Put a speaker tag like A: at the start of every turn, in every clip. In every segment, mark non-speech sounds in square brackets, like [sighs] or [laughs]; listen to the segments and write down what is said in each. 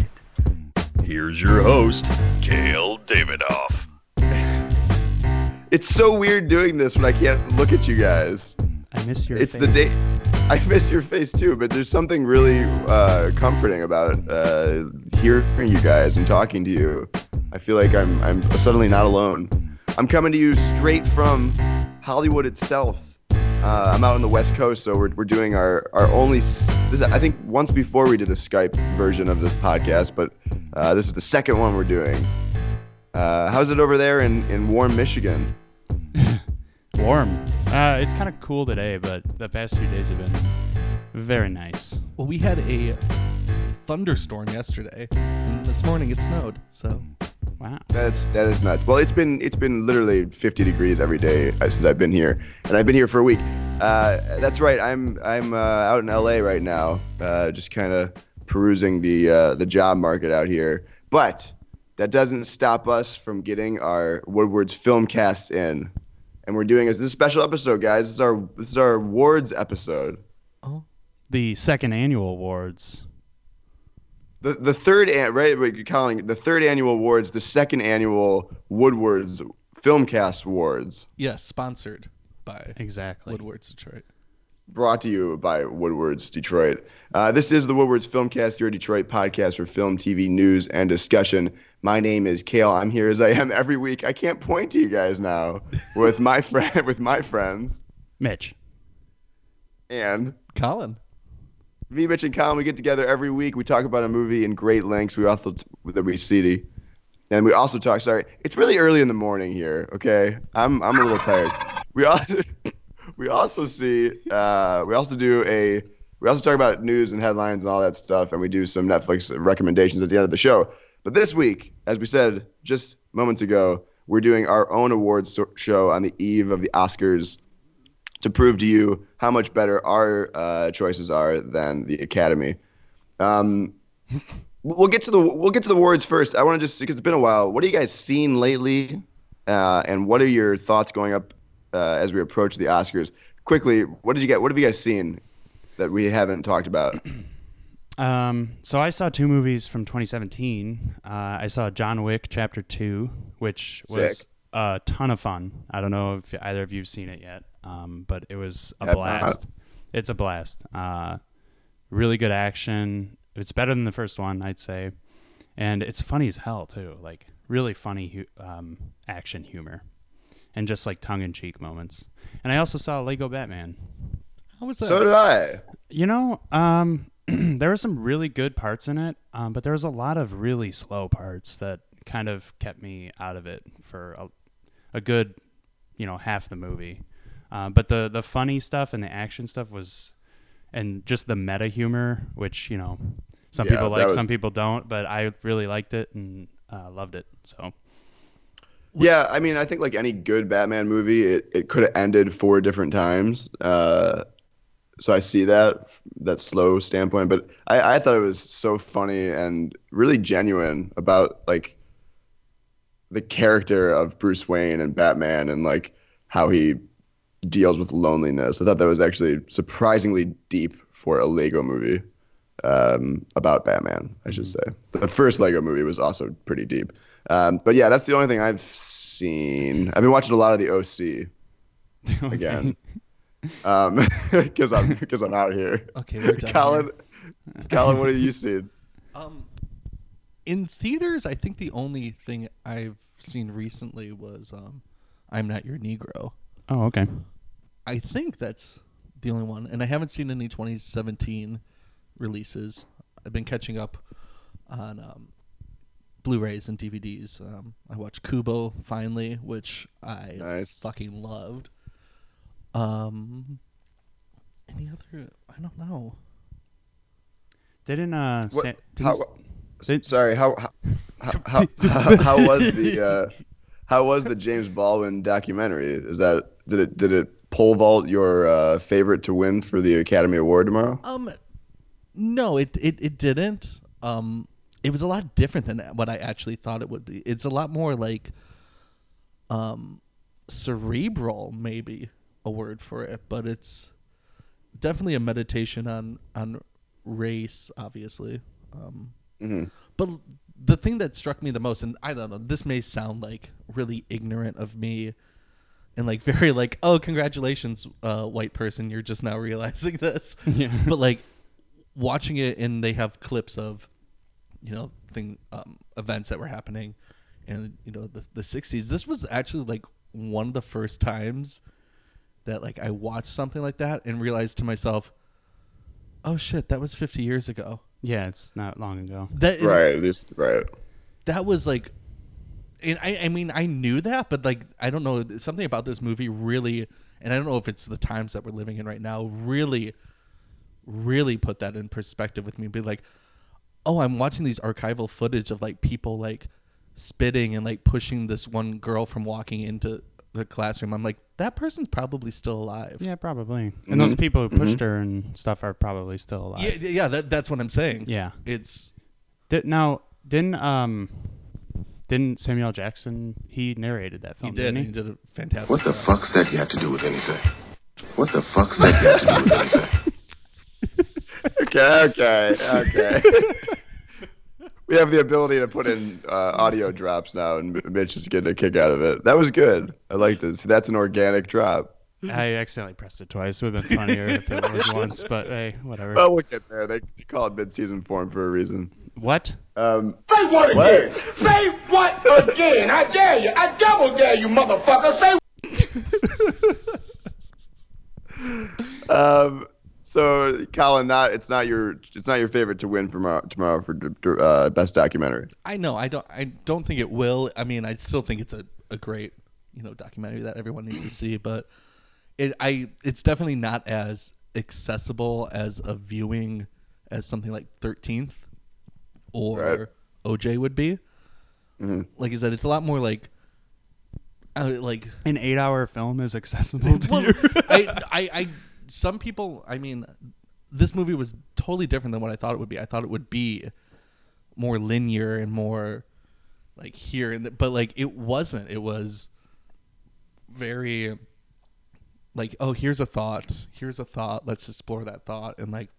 A: it.
B: Here's your host, Kale Davidoff.
C: It's so weird doing this when I can't look at you guys.
D: I miss your
C: It's
D: face.
C: the day. [laughs] I miss your face too, but there's something really uh, comforting about uh, hearing you guys and talking to you. I feel like I'm I'm suddenly not alone. I'm coming to you straight from Hollywood itself. Uh, I'm out on the West Coast, so we're, we're doing our, our only. This I think once before we did a Skype version of this podcast, but uh, this is the second one we're doing. Uh, how's it over there in, in warm Michigan? [laughs]
D: Warm. Uh, it's kind of cool today, but the past few days have been very nice.
E: Well, we had a thunderstorm yesterday, and this morning it snowed. So
D: Wow.
C: That's that is nuts. Well, it's been it's been literally 50 degrees every day uh, since I've been here, and I've been here for a week. Uh, that's right. I'm I'm uh, out in LA right now, uh, just kind of perusing the uh, the job market out here. But that doesn't stop us from getting our Woodward's film casts in, and we're doing this, this is a special episode, guys. This is our this is our awards episode.
D: Oh, the second annual awards.
C: The the third an right, what you're calling the third annual awards, the second annual Woodward's Filmcast Awards.
E: yes, sponsored by
D: Exactly.
E: Woodward's Detroit.
C: brought to you by Woodward's Detroit. Uh, this is the Woodward's Filmcast, your Detroit podcast for film, TV, news, and discussion. My name is Kale. I'm here as I am every week. I can't point to you guys now [laughs] with my friend with my friends
D: Mitch.
C: and
E: Colin.
C: Me, and Colin. We get together every week. We talk about a movie in great lengths. We also that we see the, and we also talk. Sorry, it's really early in the morning here. Okay, I'm I'm a little tired. We also [laughs] we also see uh, we also do a we also talk about news and headlines and all that stuff, and we do some Netflix recommendations at the end of the show. But this week, as we said just moments ago, we're doing our own awards show on the eve of the Oscars to prove to you how much better our uh, choices are than the Academy. Um, [laughs] we'll get to the we'll get to the awards first. I want to just because it's been a while. What have you guys seen lately, uh, and what are your thoughts going up uh, as we approach the Oscars? Quickly, what did you get? What have you guys seen that we haven't talked about? [clears throat]
D: Um, so I saw two movies from 2017. Uh, I saw John Wick Chapter Two, which was
C: Sick.
D: A ton of fun. I don't know if either of you've seen it yet, um, but it was a blast. It's a blast. Uh, really good action. It's better than the first one, I'd say, and it's funny as hell too. Like really funny hu- um, action humor, and just like tongue in cheek moments. And I also saw Lego Batman.
E: How was that?
C: so did I.
D: You know, um, [clears throat] there were some really good parts in it, um, but there was a lot of really slow parts that kind of kept me out of it for a, a good, you know, half the movie. Uh, but the the funny stuff and the action stuff was, and just the meta humor, which you know, some
C: Yeah,
D: people like,
C: was-
D: some people don't, but I really liked it and uh, loved it. So
C: yeah, I mean, I think like any good Batman movie, it, it could have ended four different times. Uh, so I see that that slow standpoint, but I, I thought it was so funny and really genuine about like the character of Bruce Wayne and Batman and like how he deals with loneliness. I thought that was actually surprisingly deep for a Lego movie um, about Batman. I should say the first Lego movie was also pretty deep. Um, but yeah, that's the only thing I've seen. I've been watching a lot of the OC [laughs] again, [laughs] because I'm because I'm out here.
E: Okay, we're done.
C: Colin, Colin, what have you seen?
E: Um, in theaters, I think the only thing I've seen recently was um, "I'm Not Your Negro."
D: oh okay,
E: I think that's the only one, and I haven't seen any 2017 releases. I've been catching up on um, Blu-rays and DVDs. Um, I watched Kubo finally, which I
C: Nice.
E: fucking loved. Um, any other? I don't know.
D: didn't uh
C: What-
D: Sa-
C: how,
D: didn't, It's-
C: Sorry, how how, how, [laughs] how, how [laughs] was the uh, how was the James Baldwin documentary? Is that did it did it pole vault your uh, favorite to win for the Academy Award tomorrow?
E: Um, no, it it it didn't. Um, it was a lot different than what I actually thought it would be. It's a lot more like, um, cerebral, maybe a word for it, but it's definitely a meditation on on race, obviously. Um, but the thing that struck me the most, and I don't know, this may sound like really ignorant of me. And like [laughs] very like oh congratulations uh, white person you're just now realizing [laughs] this [laughs]
D: Yeah.
E: but like watching it and they have clips of you know thing um, events that were happening in you know the, the 60s this was actually like one of the first times that like i watched something like that and realized to myself oh shit that was 50 years ago
D: Yeah, it's not long ago.
E: that
C: Right, this right.
E: that was like and I, I mean i knew that but like i don't know something about this movie really and i don't know if it's the times that we're living in right now really really put that in perspective with me be like oh i'm watching these archival footage of like people like spitting and like pushing this one girl from walking into the classroom i'm like that person's probably still alive
D: Yeah, probably. And those people who pushed her and stuff are probably still alive.
E: yeah, yeah that, that's what i'm saying
D: Yeah.
E: it's
D: Did, now, didn't um, didn't Samuel Jackson he narrated that
E: he
D: film?
E: did
D: Didn't
E: he did a fantastic
F: What the
E: job.
F: fuck's that have to do with anything? What the fuck's that have to do with anything? [laughs]
C: Okay, okay, okay. [laughs] we have the ability to put in uh, audio drops now, and Mitch is getting a kick out of it. That was good. I liked it. See, that's an organic drop.
D: I accidentally pressed it twice. It would have been funnier if it was [laughs] once, but hey, whatever.
C: Well, we'll get there. They they call it mid-season form for a reason.
D: what?
C: Um,
G: Say what
C: What?
G: again? Say what again? I dare you. I double dare you, motherfucker. Say [laughs]
C: um, so Colin, not it's not your it's not your favorite to win tomorrow tomorrow for uh, best documentary.
E: I know. I don't. I don't think it will. I mean, I still think it's a, a great, you know, documentary that everyone needs to [clears throat] see. But it, I, it's definitely not as accessible as a viewing as something like Thirteenth or
C: Right.
E: OJ would be. Like I said, it's a lot more like, uh, like
D: An eight-hour film is accessible to
E: well,
D: you.
E: I, I, I, some people. I mean, this movie was totally different than what I thought it would be. I thought it would be more linear and more like here and th- but like it wasn't. It was very like, oh, here's a thought. Here's a thought. Let's explore that thought. And like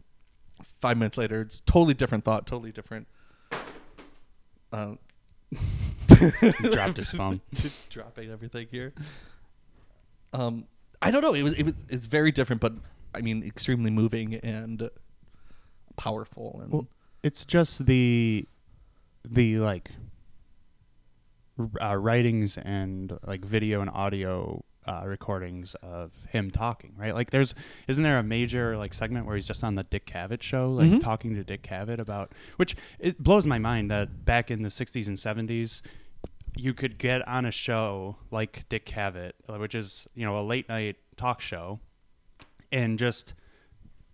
E: five minutes later, it's totally different thought. Totally different. Uh, [laughs]
D: dropped his phone. [laughs]
E: dropping everything here. Um, I don't know. It was it was it's very different, but I mean, extremely moving and powerful. And
D: Well, it's just the the like uh, writings and like video and audio uh, recordings of him talking, right? Like, there's isn't there a major like segment where he's just on the Dick Cavett show, like talking to Dick Cavett about which it blows my mind that back in the '60s and '70s. You could get on a show like Dick Cavett, uh, which is you know a late night talk show, and just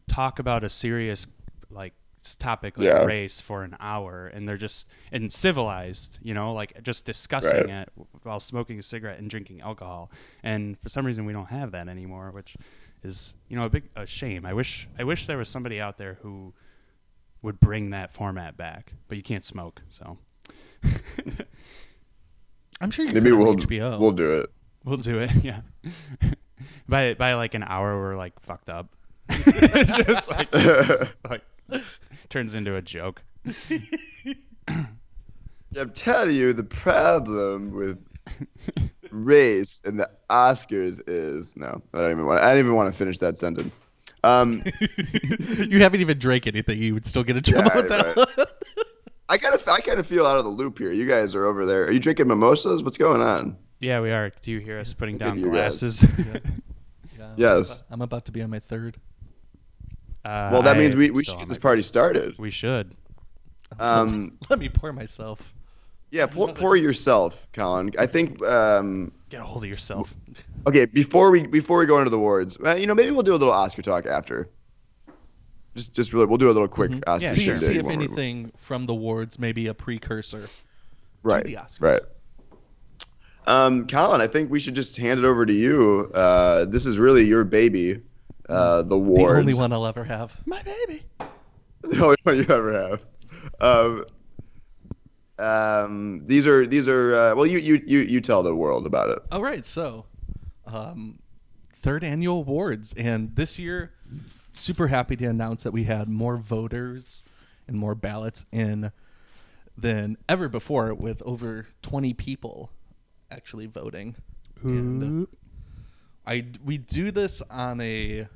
D: talk about a serious like topic like
C: Yeah.
D: race for an hour and they're just and civilized you know like just discussing
C: Right.
D: it while smoking a cigarette and drinking alcohol and for some reason we don't have that anymore which is you know a big a shame i wish i wish there was somebody out there who would bring that format back but you can't smoke so [laughs]
E: I'm sure you
C: Maybe we'll
E: HBO.
C: we'll do it.
D: we'll do it [laughs] yeah [laughs] by by like an hour we're like fucked up [laughs] just like, like turns into a joke
C: I'm telling you, the problem with race and the Oscars is no. I don't even want. I don't even want to finish that sentence. Um,
E: you haven't even drank anything. You would still get a job
C: Yeah,
E: with that.
C: right. I kind of, I kind of feel out of the loop here. You guys are over there. Are you drinking mimosas? What's going on?
D: yeah we are do you hear us putting down
C: you guys.
D: glasses
E: Yeah, [laughs]
C: Yes.
E: I'm about to be on my third.
D: Uh,
C: Well, that
D: I
C: means we, we should get this party started.
D: We should. [laughs]
C: Um,
E: Let me pour myself.
C: yeah, pour, pour yourself, Colin. I think. Um,
D: Get a hold of yourself.
C: okay, before we before we go into the awards, uh, you know, maybe we'll do a little Oscar talk after. Just just really, we'll do a little quick Oscar
D: Yeah,
E: see, see if
C: when we're-
E: anything from the awards may be a precursor
C: right,
E: to the Oscars.
C: right. Um, Colin, I think we should just hand it over to you. Uh, this is really your baby, uh, the
E: The only one I'll ever have. My baby. [laughs]
C: the only one you ever have. Um, um, these are these are uh, well, you you you you tell the world about it.
E: All right, so um, third annual awards, and this year, super happy to announce that we had more voters and more ballots in than ever before, with over twenty people actually voting. And I we do this on a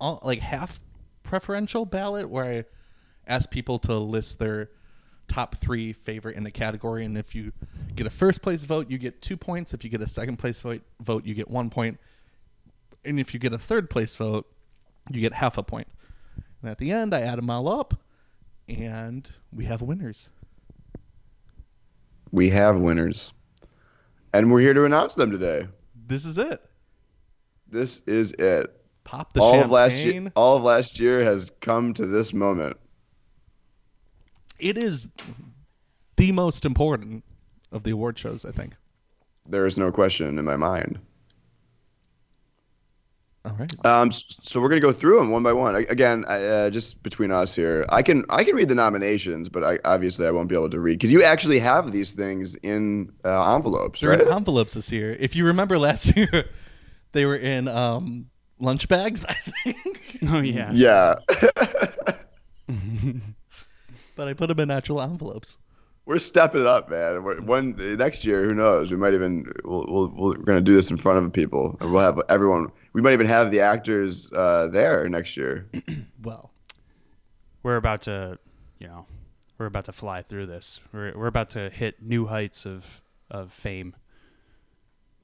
E: all- like half preferential ballot where I ask people to list their top three favorite in a category, and if you get a first place vote, you get two points. If you get a second place vote, vote you get one point, and if you get a third place vote, you get half a point. And at the end, I add them all up, and we have winners.
C: We have winners, and we're here to announce them today.
E: This is it.
C: This is it.
E: Pop the
C: all
E: champagne.
C: of last year, all of last year has come to this moment.
E: It is the most important of the award shows, I think.
C: There is no question in my mind.
E: All right.
C: Um, so we're gonna go through them one by one. A- Again, I, uh, just between us here, I can I can read the nominations, but I, obviously I won't be able to read because you actually have these things in uh, envelopes,
E: They're
C: right?
E: in envelopes this year. If you remember last [laughs] year, they were in um, lunch bags, [laughs] I think.
D: Oh yeah.
C: yeah, [laughs]
E: but I put them in actual envelopes.
C: we're stepping it up, man. We're, one next year, who knows? We might even we'll, we'll, we'll, we're gonna do this in front of people, and we'll have everyone. We might even have the actors uh, there next year. [clears throat]
E: Well,
D: We're about to, you know, we're about to fly through this. We're we're about to hit new heights of of fame.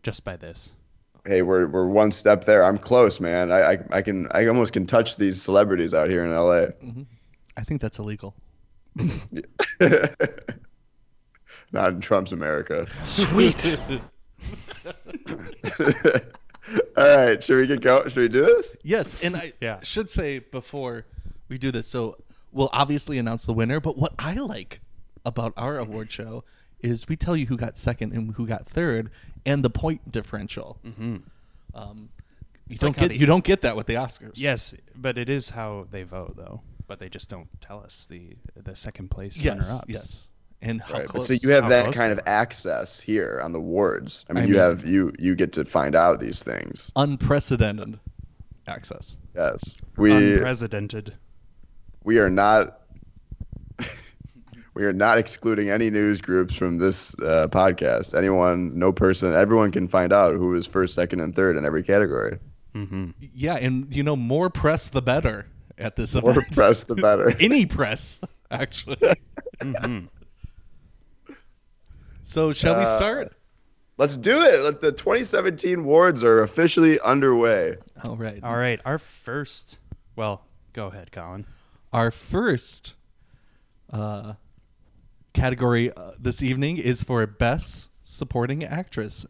D: Just by this.
C: Hey, we're we're one step there. I'm close, man. I, I I can I almost can touch these celebrities out here in LA.
E: I think that's illegal. [laughs]
C: Not in Trump's America.
A: Sweet. [laughs] [laughs]
C: All right, should we get going? Should we do this?
E: Yes, and I
D: Yeah.
E: should say before we do this, so we'll obviously announce the winner. But what I like about our award show is we tell you who got second and who got third, and the point differential. Mm-hmm. Um, you don't
D: like
E: get
D: the-
E: you don't get that with the Oscars.
D: Yes, but it is how they vote though. But they just don't tell us the the second place
E: Yes.
D: runner ups.
E: Yes. And how
C: Right, but
E: close?
C: so you have that kind of access here on the wards. I mean,
E: I
C: you
E: mean-
C: have you you get to find out these things.
E: unprecedented access.
C: Yes, we
D: Unprecedented.
C: we are not [laughs] we are not excluding any news groups from this uh, podcast. Anyone, no person, everyone can find out who is first, second, and third in every category.
E: Yeah, and you know, more press the better at this
C: More
E: event.
C: press, the better. [laughs]
E: Any press, actually. [laughs] So shall we
C: Uh,
E: start?
C: Let's do it. Let the 2017 awards are officially underway.
E: All right.
D: All right, our first. Well, go ahead, Colin.
E: Our first uh, category uh, this evening is for Best Supporting Actress.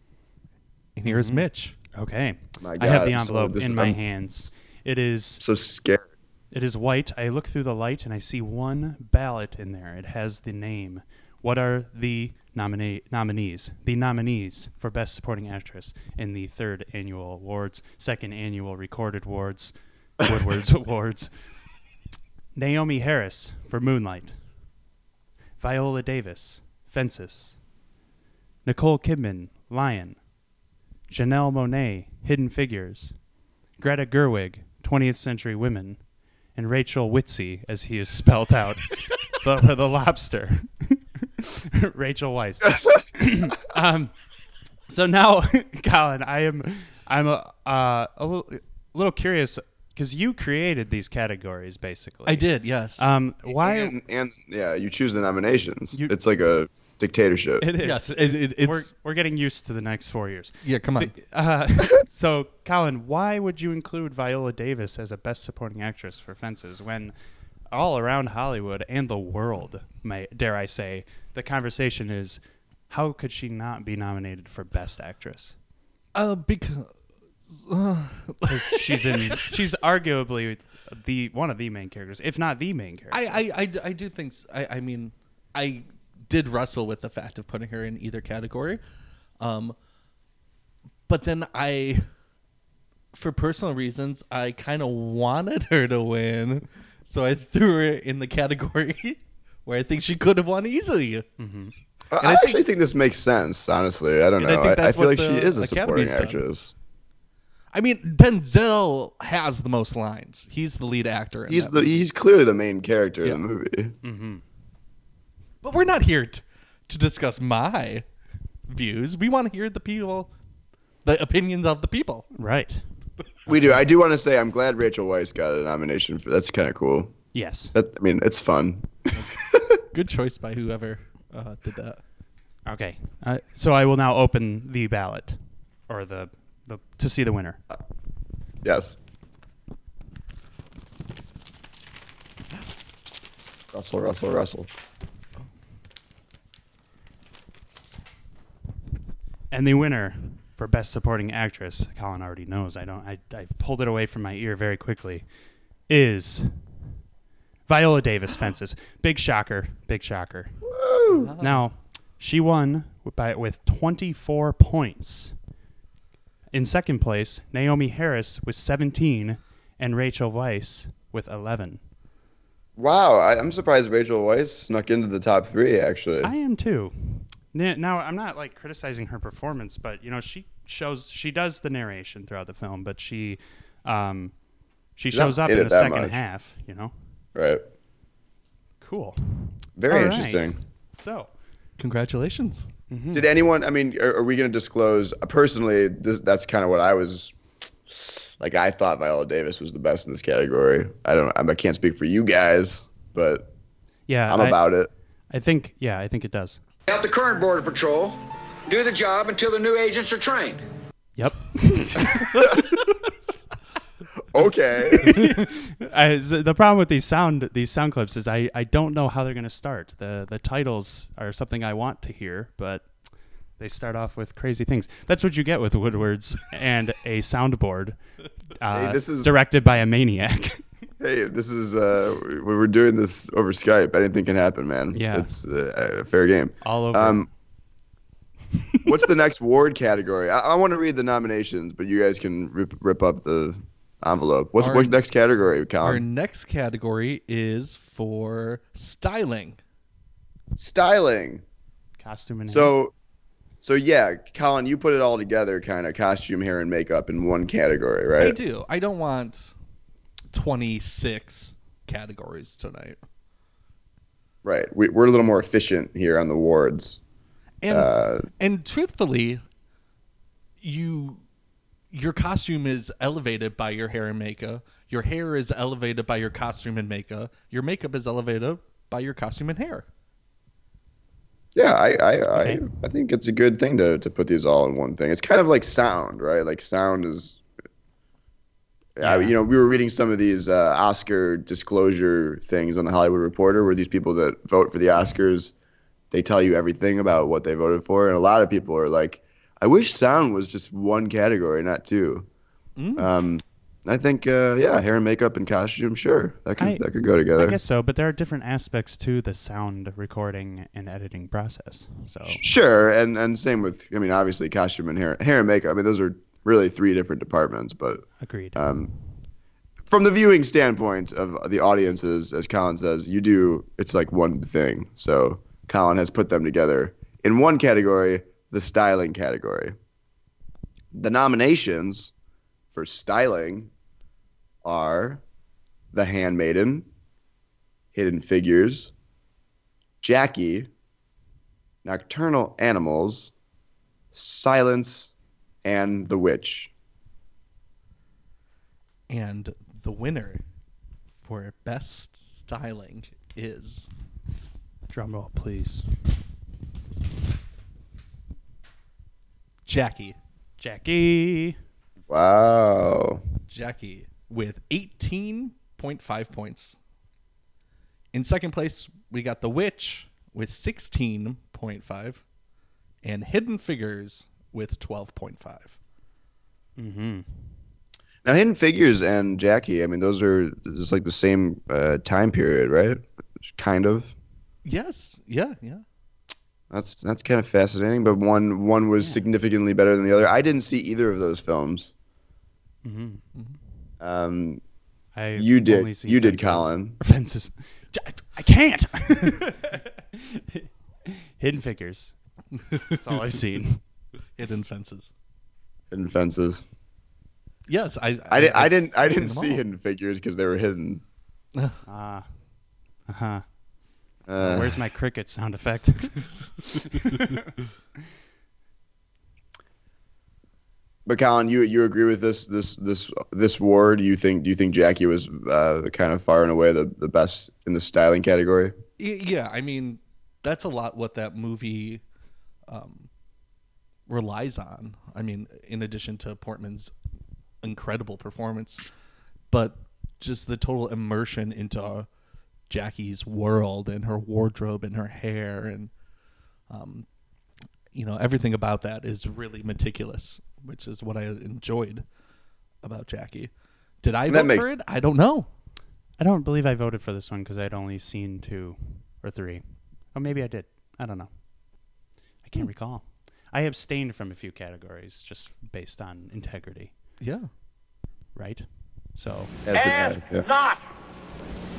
E: And here's Mitch.
D: Okay,
C: My
D: I have the
C: God, so
D: envelope in my
C: I'm-
D: hands. It is
C: So scared.
D: It is white. I look through the light and I see one ballot in there. It has the name. What are the nomina- nominees? The nominees for Best Supporting Actress in the third annual awards, second annual Recorded Awards, Woodward's [laughs] Awards. Naomie Harris for Moonlight. Viola Davis, Fences. Nicole Kidman, Lion. Janelle Monáe, Hidden Figures. Greta Gerwig, 20th Century Women, and Rachel Witzy, as he is spelled out, [laughs] the, the lobster. [laughs] [laughs] Rachel Weisz. [laughs] [clears throat] um, so now, [laughs] Colin, I am, I'm a, uh, a little, little curious because you created these categories, basically.
E: I did, yes.
D: Um, why?
C: And, and yeah, you choose the nominations.
D: You-
C: it's like a dictatorship.
D: it is.
E: yes, it, it, it's
D: we're, we're getting used to the next four years.
E: yeah. Come on.
D: Uh, so, Colin, why would you include Viola Davis as a Best Supporting Actress for Fences when all around Hollywood and the world, may, dare I say, the conversation is how could she not be nominated for Best Actress?
E: Uh, because [laughs]
D: 'Cause she's in. She's arguably the one of the main characters, if not the main character.
E: I, I, I, I do think. I I mean, I did wrestle with the fact of putting her in either category, um, but then I, for personal reasons, I kind of wanted her to win, so I threw her in the category [laughs] where I think she could have won easily. Mm-hmm.
C: I,
E: And
C: I
E: I
C: actually think this makes sense. Honestly, I don't
E: And I
C: know.
E: think
C: I, I
E: that's
C: feel
E: what
C: like she
E: the
C: is a supporting
E: done.
C: actress.
E: I mean, Denzel has the most lines. He's the lead actor. In
C: He's
E: that
C: the
E: movie.
C: he's clearly the main character
E: Yeah.
C: in the movie. Mm-hmm.
E: But we're not here t- to discuss my views. We want to hear the people, the opinions of the people.
D: right. [laughs]
C: We do. I do want to say I'm glad Rachel Weisz got a nomination for. That's kind of cool.
D: Yes.
C: That I mean, it's fun. [laughs]
E: Good choice by whoever uh, did that.
D: Okay. Uh, so I will now open the ballot, or the, the to see the winner.
C: Yes. Russell, Russell, Russell.
D: And the winner for Best Supporting Actress, Colin already knows. I don't. I, I pulled it away from my ear very quickly. Is Viola Davis [laughs] fences? Big shocker! Big shocker! Now she won by with 24 points. In second place, Naomie Harris with 17, and Rachel Weisz with 11.
C: Wow, I, I'm surprised Rachel Weisz snuck into the top three. Actually,
D: I am too. N- Now I'm not like criticizing her performance, but you know she shows she does the narration throughout the film, but she um, she
C: She's
D: shows up
C: in
D: in the second
C: much.
D: half. You know,
C: right?
D: cool.
C: Very
D: All right.
C: interesting.
D: So
E: Congratulations.
C: Did anyone? I mean, are, are we going to disclose? uh, Personally, this, that's kind of what I was. Like, I thought Viola Davis was the best in this category. I don't. I can't speak for you guys, but
D: yeah,
C: I'm
D: I,
C: about it.
D: I think yeah, I think it does.
G: Help the current Border Patrol do the job until the new agents are trained.
D: Yep. [laughs]
C: Okay. [laughs]
D: I, s- the problem with these sound these sound clips is I, I don't know how they're going to start. The the titles are something I want to hear, but they start off with crazy things. That's what you get with Woodwards and a soundboard uh,
C: Hey, this is-
D: directed by a maniac. [laughs]
C: hey, this is uh, we we're doing this over Skype. Anything can happen, man.
D: Yeah.
C: it's uh, a fair game.
D: All over.
C: Um, [laughs] what's the next ward category? I, I want to read the nominations, but you guys can rip, rip up the envelope. What's
E: Our-
C: what's next category, Colin?
E: Our next category is for styling.
C: Styling.
D: Costume and hair.
C: So, so yeah, Colin, you put it all together, kind of costume, hair, and makeup in one category, right?
E: I do. I don't want 26 categories tonight.
C: Right. We, we're a little more efficient here on the wards.
E: And
C: Uh,
E: and truthfully, you your costume is elevated by your hair and makeup. Your hair is elevated by your costume and makeup. Your makeup is elevated by your costume and hair.
C: Yeah, I I,
D: Okay.
C: I I think it's a good thing to to put these all in one thing. It's kind of like sound, right? Like sound is. I, you know, we were reading some of these uh, Oscar disclosure things on the Hollywood Reporter, where these people that vote for the Oscars, they tell you everything about what they voted for, and a lot of people are like, "I wish sound was just one category, not two. Um, I think, uh, yeah, hair and makeup and costume, sure, that could
D: I-
C: that could go together.
D: I guess so, but there are different aspects to the sound recording and editing process. So
C: Sure, and and same with I mean obviously costume and hair hair and makeup. I mean those are really three different departments, but
D: agreed.
C: um, from the viewing standpoint of the audiences, as Colin says, you do it's like one thing. So Colin has put them together in one category, the styling category. The nominations for styling are The Handmaiden, Hidden Figures, Jackie, Nocturnal Animals, Silence, and The Witch.
E: And the winner for best styling is
D: Drum roll, please.
E: Jackie.
D: Jackie.
C: Wow.
E: Jackie with 18.5 points. In second place, we got The Witch with 16.5 and Hidden Figures with 12.5.
D: Mm-hmm.
C: Now, Hidden Figures and Jackie, I mean, those are just like the same uh, time period, right? Kind of.
E: Yes. Yeah. Yeah.
C: That's that's kind of fascinating, but one one was significantly better than the other. I didn't see either of those films.
D: Mm-hmm. Mm-hmm.
C: Um,
D: I
C: you did.
D: only seen
C: You did, Colin.
D: Fences. J- I can't. [laughs] Hidden Figures. That's all I've seen.
E: Hidden Fences.
C: Hidden Fences.
E: Yes, I.
C: I, did, I
E: I've
C: didn't. I didn't see
E: all.
C: Hidden Figures because they were hidden. [laughs]
D: Ah. uh huh.
C: Uh,
D: Where's my cricket sound effect? [laughs]
C: But Colin, you you agree with this this this this war? Do you think do you think Jackie was uh, kind of far and away the, the best in the styling category?
E: Yeah, I mean, that's a lot what that movie um, relies on. I mean, in addition to Portman's incredible performance, but just the total immersion into Jackie's world and her wardrobe and her hair and um, you know everything about that is really meticulous, which is what I enjoyed about Jackie. Did I
C: That
E: vote
C: makes-
E: for it? I don't know.
D: I don't believe I voted for this one because I'd only seen two or three. Oh, maybe I did. I don't know. I can't recall. I abstained from a few categories just based on integrity,
E: Yeah.
D: right? So,
C: As did I, yeah.
G: not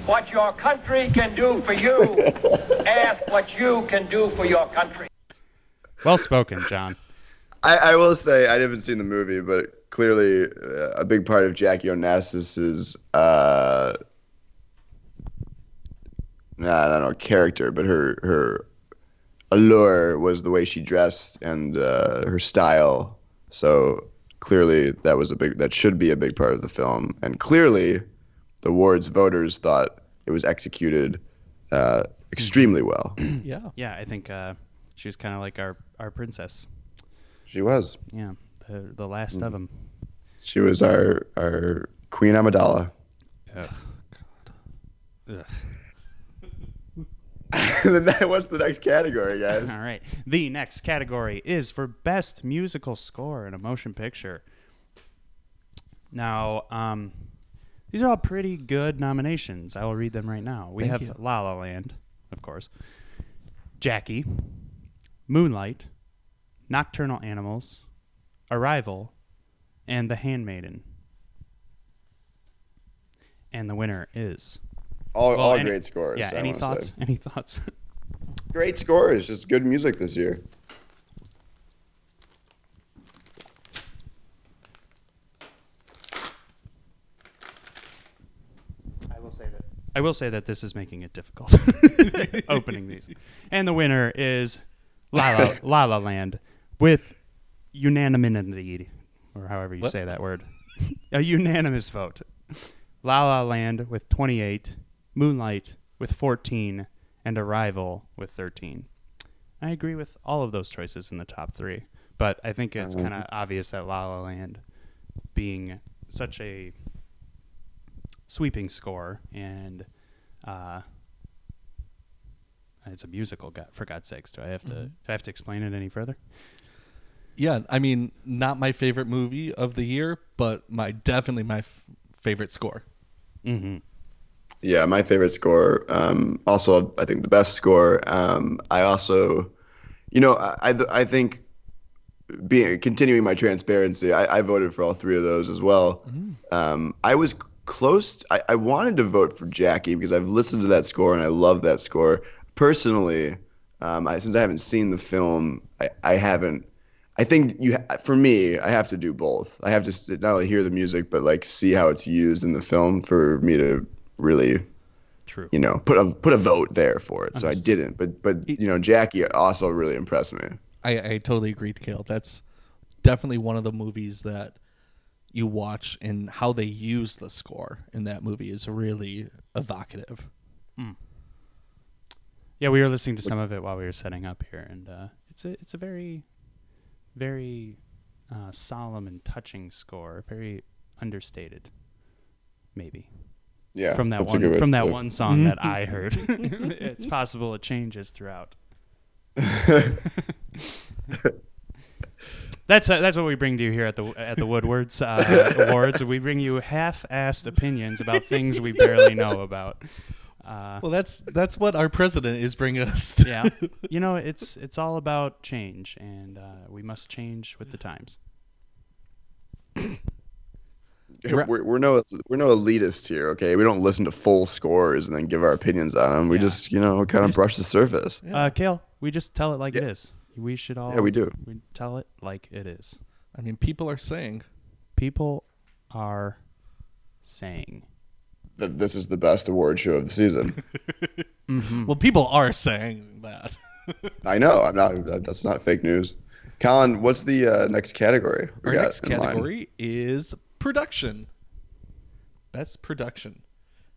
G: what your country can do for you. [laughs] Ask what you can do for your country.
D: well spoken, John.
C: I, I will say I haven't seen the movie, but clearly uh, a big part of Jackie Onassis's uh, nah, I don't know character, but her her allure was the way she dressed and uh, her style. So clearly that was a big that should be a big part of the film, and clearly the Ward's voters thought it was executed uh, extremely well. [clears throat]
E: Yeah.
D: Yeah, I think uh, she was kind of like our, our princess.
C: she was.
D: Yeah, the, the last of them.
C: She was our our Queen Amidala.
D: Ugh. God. Ugh. [laughs]
C: The ne- What's the next category, guys?
D: All right. The next category is for best musical score in a motion picture. Now, um, these are all pretty good nominations. I will read them right now. We
E: Thank
D: have
E: you.
D: La La Land, of course, Jackie, Moonlight, Nocturnal Animals, Arrival, and The Handmaiden. And the winner is.
C: All,
D: Well,
C: all
D: any-
C: great scores.
D: Yeah.
C: I
D: Any thoughts?
C: say.
D: Any thoughts? [laughs]
C: Great scores, just good music this year.
D: I will say that. I will say that this is making it difficult [laughs] opening these. [laughs] And the winner is La La, La, La Land with unanimity, or however you
E: What?
D: say that word. A unanimous vote. La La Land with 28, Moonlight with 14, and Arrival with 13. I agree with all of those choices in the top three, but I think it's kind of obvious that La La Land being such a sweeping score and uh, it's a musical God, for God's sakes do I have to do I have to explain it any further
E: Yeah, I mean, not my favorite movie of the year, but my definitely my f- favorite score.
D: mm-hmm.
C: Yeah, my favorite score. Um, also, I think the best score. Um, I also, you know, I I, I think being continuing my transparency, I, I voted for all three of those as well. Um, I was close. I, I wanted to vote for Jackie because I've listened to that score and I love that score. Personally, um, I, since I haven't seen the film, I, I haven't. I think you, for me, I have to do both. I have to not only hear the music, but like see how it's used in the film for me to really
D: true
C: you know, put a put a vote there for it. So I didn't, but but you know, Jackie also really impressed me.
E: I, I totally agree, Kale. That's definitely one of the movies that you watch and how they use the score in that movie is really evocative.
D: yeah we were listening to some of it while we were setting up here and uh, it's a it's a very very uh, solemn and touching score very understated maybe
C: Yeah,
D: from that
C: that's a good way
D: one from that one song that I heard [laughs] it's possible it changes throughout [laughs] That's uh, that's what we bring to you here at the at the Woodwards uh, Awards. We bring you half-assed opinions about things we barely know about. Uh,
E: Well, that's that's what our president is bringing us. To.
D: yeah, you know, it's it's all about change, and uh, we must change with the times.
C: We're, we're no we're no elitist here, okay? We don't listen to full scores and then give our opinions on them. We
D: Yeah.
C: just you know kind of brush the surface.
D: Uh, Kale, we just tell it like it is. We should all.
C: Yeah, we do.
D: We tell it like it is.
E: I mean, people are saying
D: People are saying.
C: That this is the best award show of the season. [laughs]
E: Well, people are saying that.
C: I know. I'm not. That's not fake news. Colin, what's the uh, next category? we
E: Our next
C: in line?
E: category is production. Best production.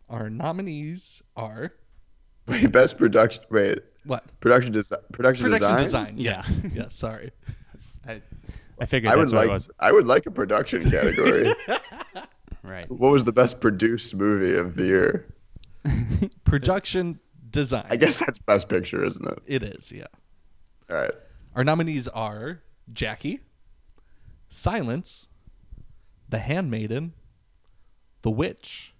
E: Our nominees are [laughs]
C: Wait, best production. Wait,
E: what?
C: production design. Production,
E: Production
C: design.
E: design. Yes. [laughs] yes. Sorry. [laughs]
D: I, I figured
C: I
D: that's
C: would
D: what
C: like.
D: it was.
C: I would like a production category.
D: Right.
C: what was the best produced movie of the year?
E: Production design.
C: I guess that's best picture, isn't it?
E: it is. Yeah.
C: All right.
E: Our nominees are Jackie, Silence, The Handmaiden, The Witch,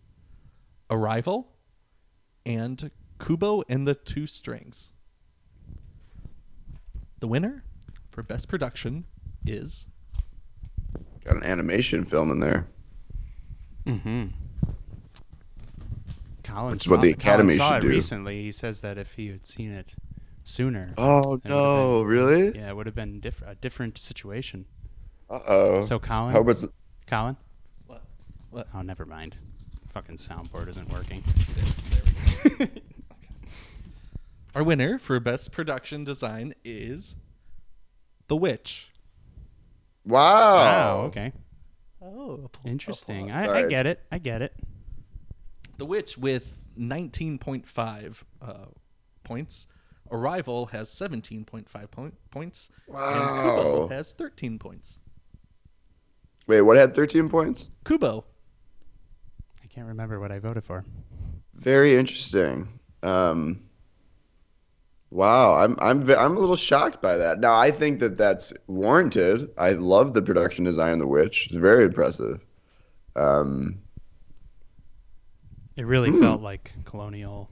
E: Arrival, and Kubo and the Two Strings. The winner for Best Production is
C: Got an animation film in there. Mm-hmm.
D: Colin
C: Which is what the
D: saw- Colin
C: Academy
D: saw
C: should
D: it
C: do.
D: recently. He says that if he had seen it sooner,
C: Oh
D: it
C: no!
D: been-
C: Really?
D: yeah, it would have been diff- a different situation.
C: Uh oh.
D: So Colin,
C: How about
D: Colin?
E: What? What?
D: Oh, never mind. Fucking soundboard isn't working. [laughs]
E: our winner for Best Production Design is The Witch.
C: wow?
D: Wow. Okay.
E: Oh,
D: Interesting. I, I get it. I get it.
E: The Witch with 19.5 uh, points. Arrival has 17.5 point, points. And Kubo has 13 points.
C: Wait, what had 13 points?
E: Kubo.
D: I can't remember what I voted for.
C: Very interesting. Um, wow, I'm I'm I'm a little shocked by that. Now I think that that's warranted. I love the production design of The Witch. It's very impressive. Um,
D: It really
C: Hmm.
D: felt like colonial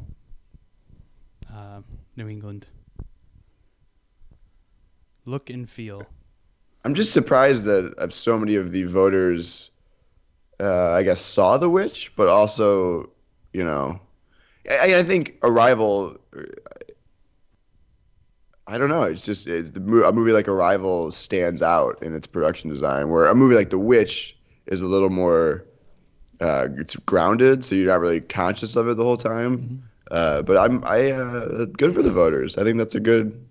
D: uh, New England. Look and feel.
C: I'm just surprised that so many of the voters, uh, I guess, saw The Witch, but also, you know, I, I think Arrival. I don't know. It's just it's the a movie like Arrival stands out in its production design, where a movie like The Witch is a little more uh, it's grounded, so you're not really conscious of it the whole time. Uh, but I'm I uh, good for the voters. I think that's a good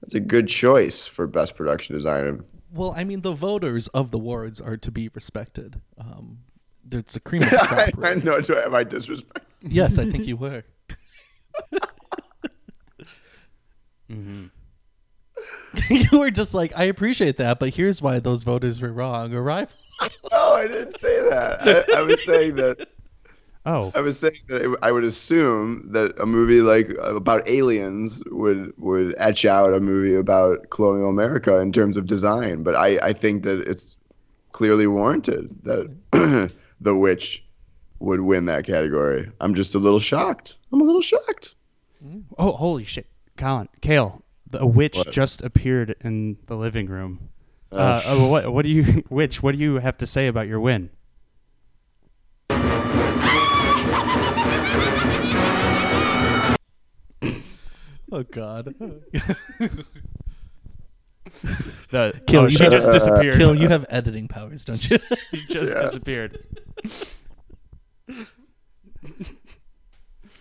C: that's a good choice for best production design.
E: Well, I mean, the voters of the wards are to be respected. Um, it's a cream [laughs] of the crop.
C: I, I
E: really.
C: know. Do I have my disrespect?
E: Yes, I think you were. [laughs] mm-hmm. [laughs] you were just like, I appreciate that, but here's why those voters were wrong. Arrival.
C: No, I didn't say that. I, I was saying that.
D: Oh,
C: I was saying that it, I would assume that a movie like about aliens would would etch out a movie about colonial America in terms of design, but I, I think that it's clearly warranted that [clears throat] The Witch would win that category. I'm just a little shocked. I'm a little shocked.
D: oh, holy shit, Colin, Kale, the witch
C: What?
D: just appeared in the living room. Uh, oh, what what do you [laughs] witch? What do you have to say about your win?
E: Oh God. [laughs]
D: The
E: Kill,
D: oh,
E: you
D: she
E: have-
D: just disappeared.
E: Kill, you have editing powers, don't you? [laughs]
D: She just disappeared. [laughs]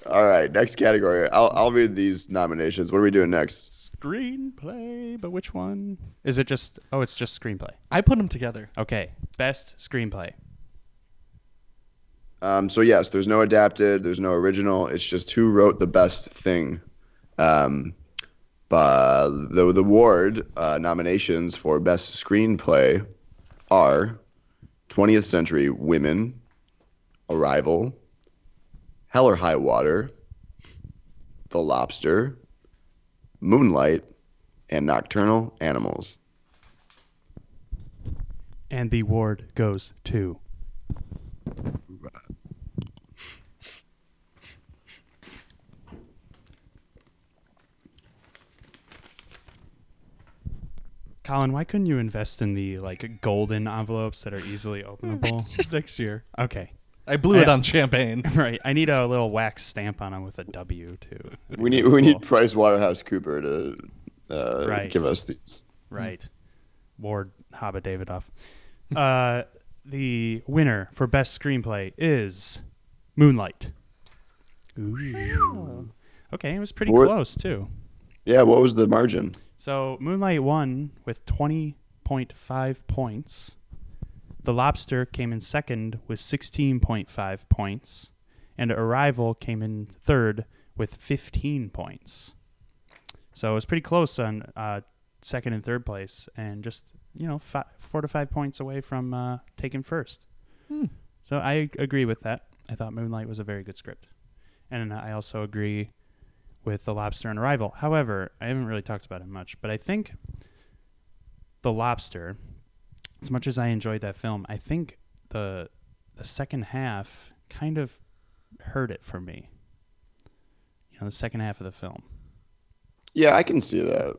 C: All right, next category. I'll I'll read these nominations. What are we doing next?
D: Screenplay, but which one? Is it just? Oh, it's just screenplay.
E: I put them together.
D: Okay, best screenplay.
C: Um, so yes, there's no adapted, there's no original. It's just who wrote the best thing. Um, but the the award uh, nominations for best screenplay are 20th Century Women, Arrival, Hell or High Water, The Lobster, Moonlight, and Nocturnal Animals.
D: And the award goes to. Colin, why couldn't you invest in the like golden envelopes that are easily openable? [laughs]
E: Next year.
D: Okay.
E: I blew it on champagne. [laughs]
D: Right. I need a little wax stamp on them with a W too.
C: We need we need Price Waterhouse Cooper to uh,
D: Right.
C: give us these.
D: Right. Ward Hobbit Davidoff. Uh, [laughs] the winner for best screenplay is Moonlight. Ooh. Okay, it was pretty
C: What-
D: close too.
C: Yeah, what was the margin?
D: So Moonlight won with 20.5 points. The Lobster came in second with 16.5 points. And Arrival came in third with 15 points. So it was pretty close on uh, second and third place, and just, you know, fi- four to five points away from uh, taking first. So I agree with that. I thought Moonlight was a very good script. And I also agree with The Lobster and Arrival. However, I haven't really talked about it much, but I think The Lobster, as much as I enjoyed that film, I think the the second half kind of hurt it for me. You know, the second half of the film.
C: Yeah, I can see that.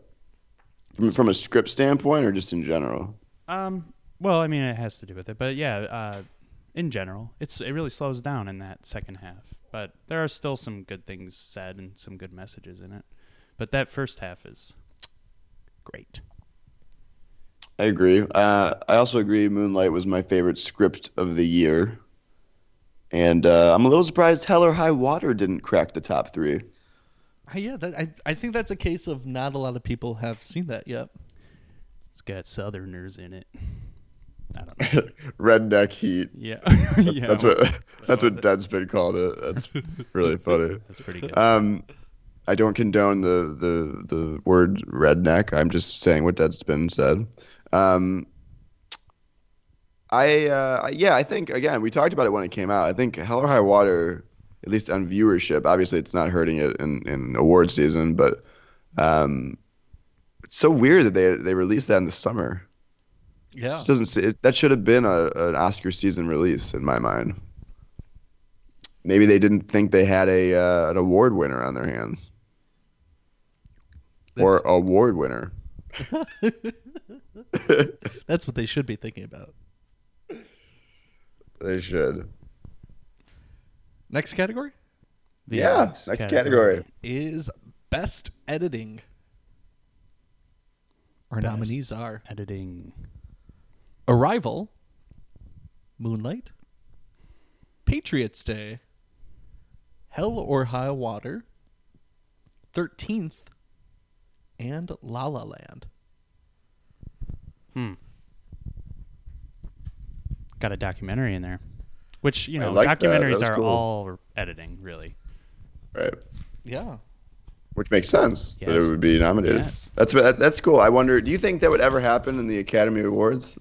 C: From from a script standpoint, or just in general.
D: Um, well, I mean, it has to do with it, but yeah, uh, in general, it's it really slows down in that second half. But there are still some good things said and some good messages in it. But that first half is great.
C: I agree. Uh, I also agree. Moonlight was my favorite script of the year, and uh, I'm a little surprised Hell or High Water didn't crack the top three.
E: Uh, yeah, that, I I think that's a case of not a lot of people have seen that yet.
D: It's got Southerners in it. I don't know. [laughs]
C: Redneck Heat.
D: Yeah, [laughs]
C: That's, [laughs]
D: yeah.
C: that's what that's what Deadspin called it. That's really funny.
D: That's pretty good.
C: Um, I don't condone the the the word redneck. I'm just saying what Deadspin said. Um, I uh, yeah, I think again we talked about it when it came out. I think Hell or High Water, at least on viewership, obviously it's not hurting it in in award season, but um, it's so weird that they they released that in the summer.
E: Yeah.
C: It doesn't se- it, that should have been a, an Oscar season release in my mind. Maybe they didn't think they had a uh, an award winner on their hands, or award winner. [laughs]
E: That's what they should be thinking about.
C: They should.
E: Next category
D: The
C: yeah, next category.
E: is best editing. Our
D: Best
E: nominees are
D: editing.
E: Arrival, Moonlight, Patriots Day, Hell or High Water, 13th, and La La Land. Hmm.
D: Got a documentary in there, which you know,
C: like that. That
D: documentaries
C: was
D: are
C: cool.
D: all editing, really.
C: Right.
E: Yeah.
C: Which makes sense that
D: Yes.
C: it would be nominated.
D: Yes.
C: That's that, that's cool. I wonder, do you think that would ever happen in the Academy Awards?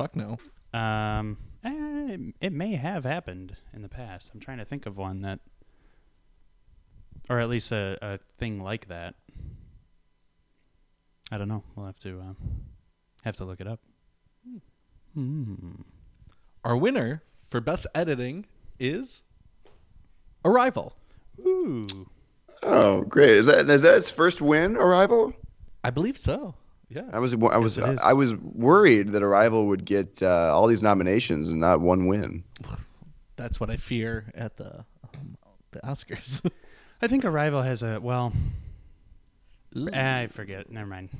E: Fuck no.
D: Um, eh, it, it may have happened in the past. I'm trying to think of one that, or at least a, a thing like that. I don't know. We'll have to um, have to look it up. Hmm.
E: Our winner for best editing is Arrival.
D: Ooh.
C: Oh, great! Is that is that its first win? Arrival.
E: I believe so. Yes.
C: I was I was
D: Yes.
C: I was worried that Arrival would get uh, all these nominations and not one win. [sighs]
E: That's what I fear at the um, the Oscars. [laughs]
D: I think Arrival has a well. I forget. Never mind.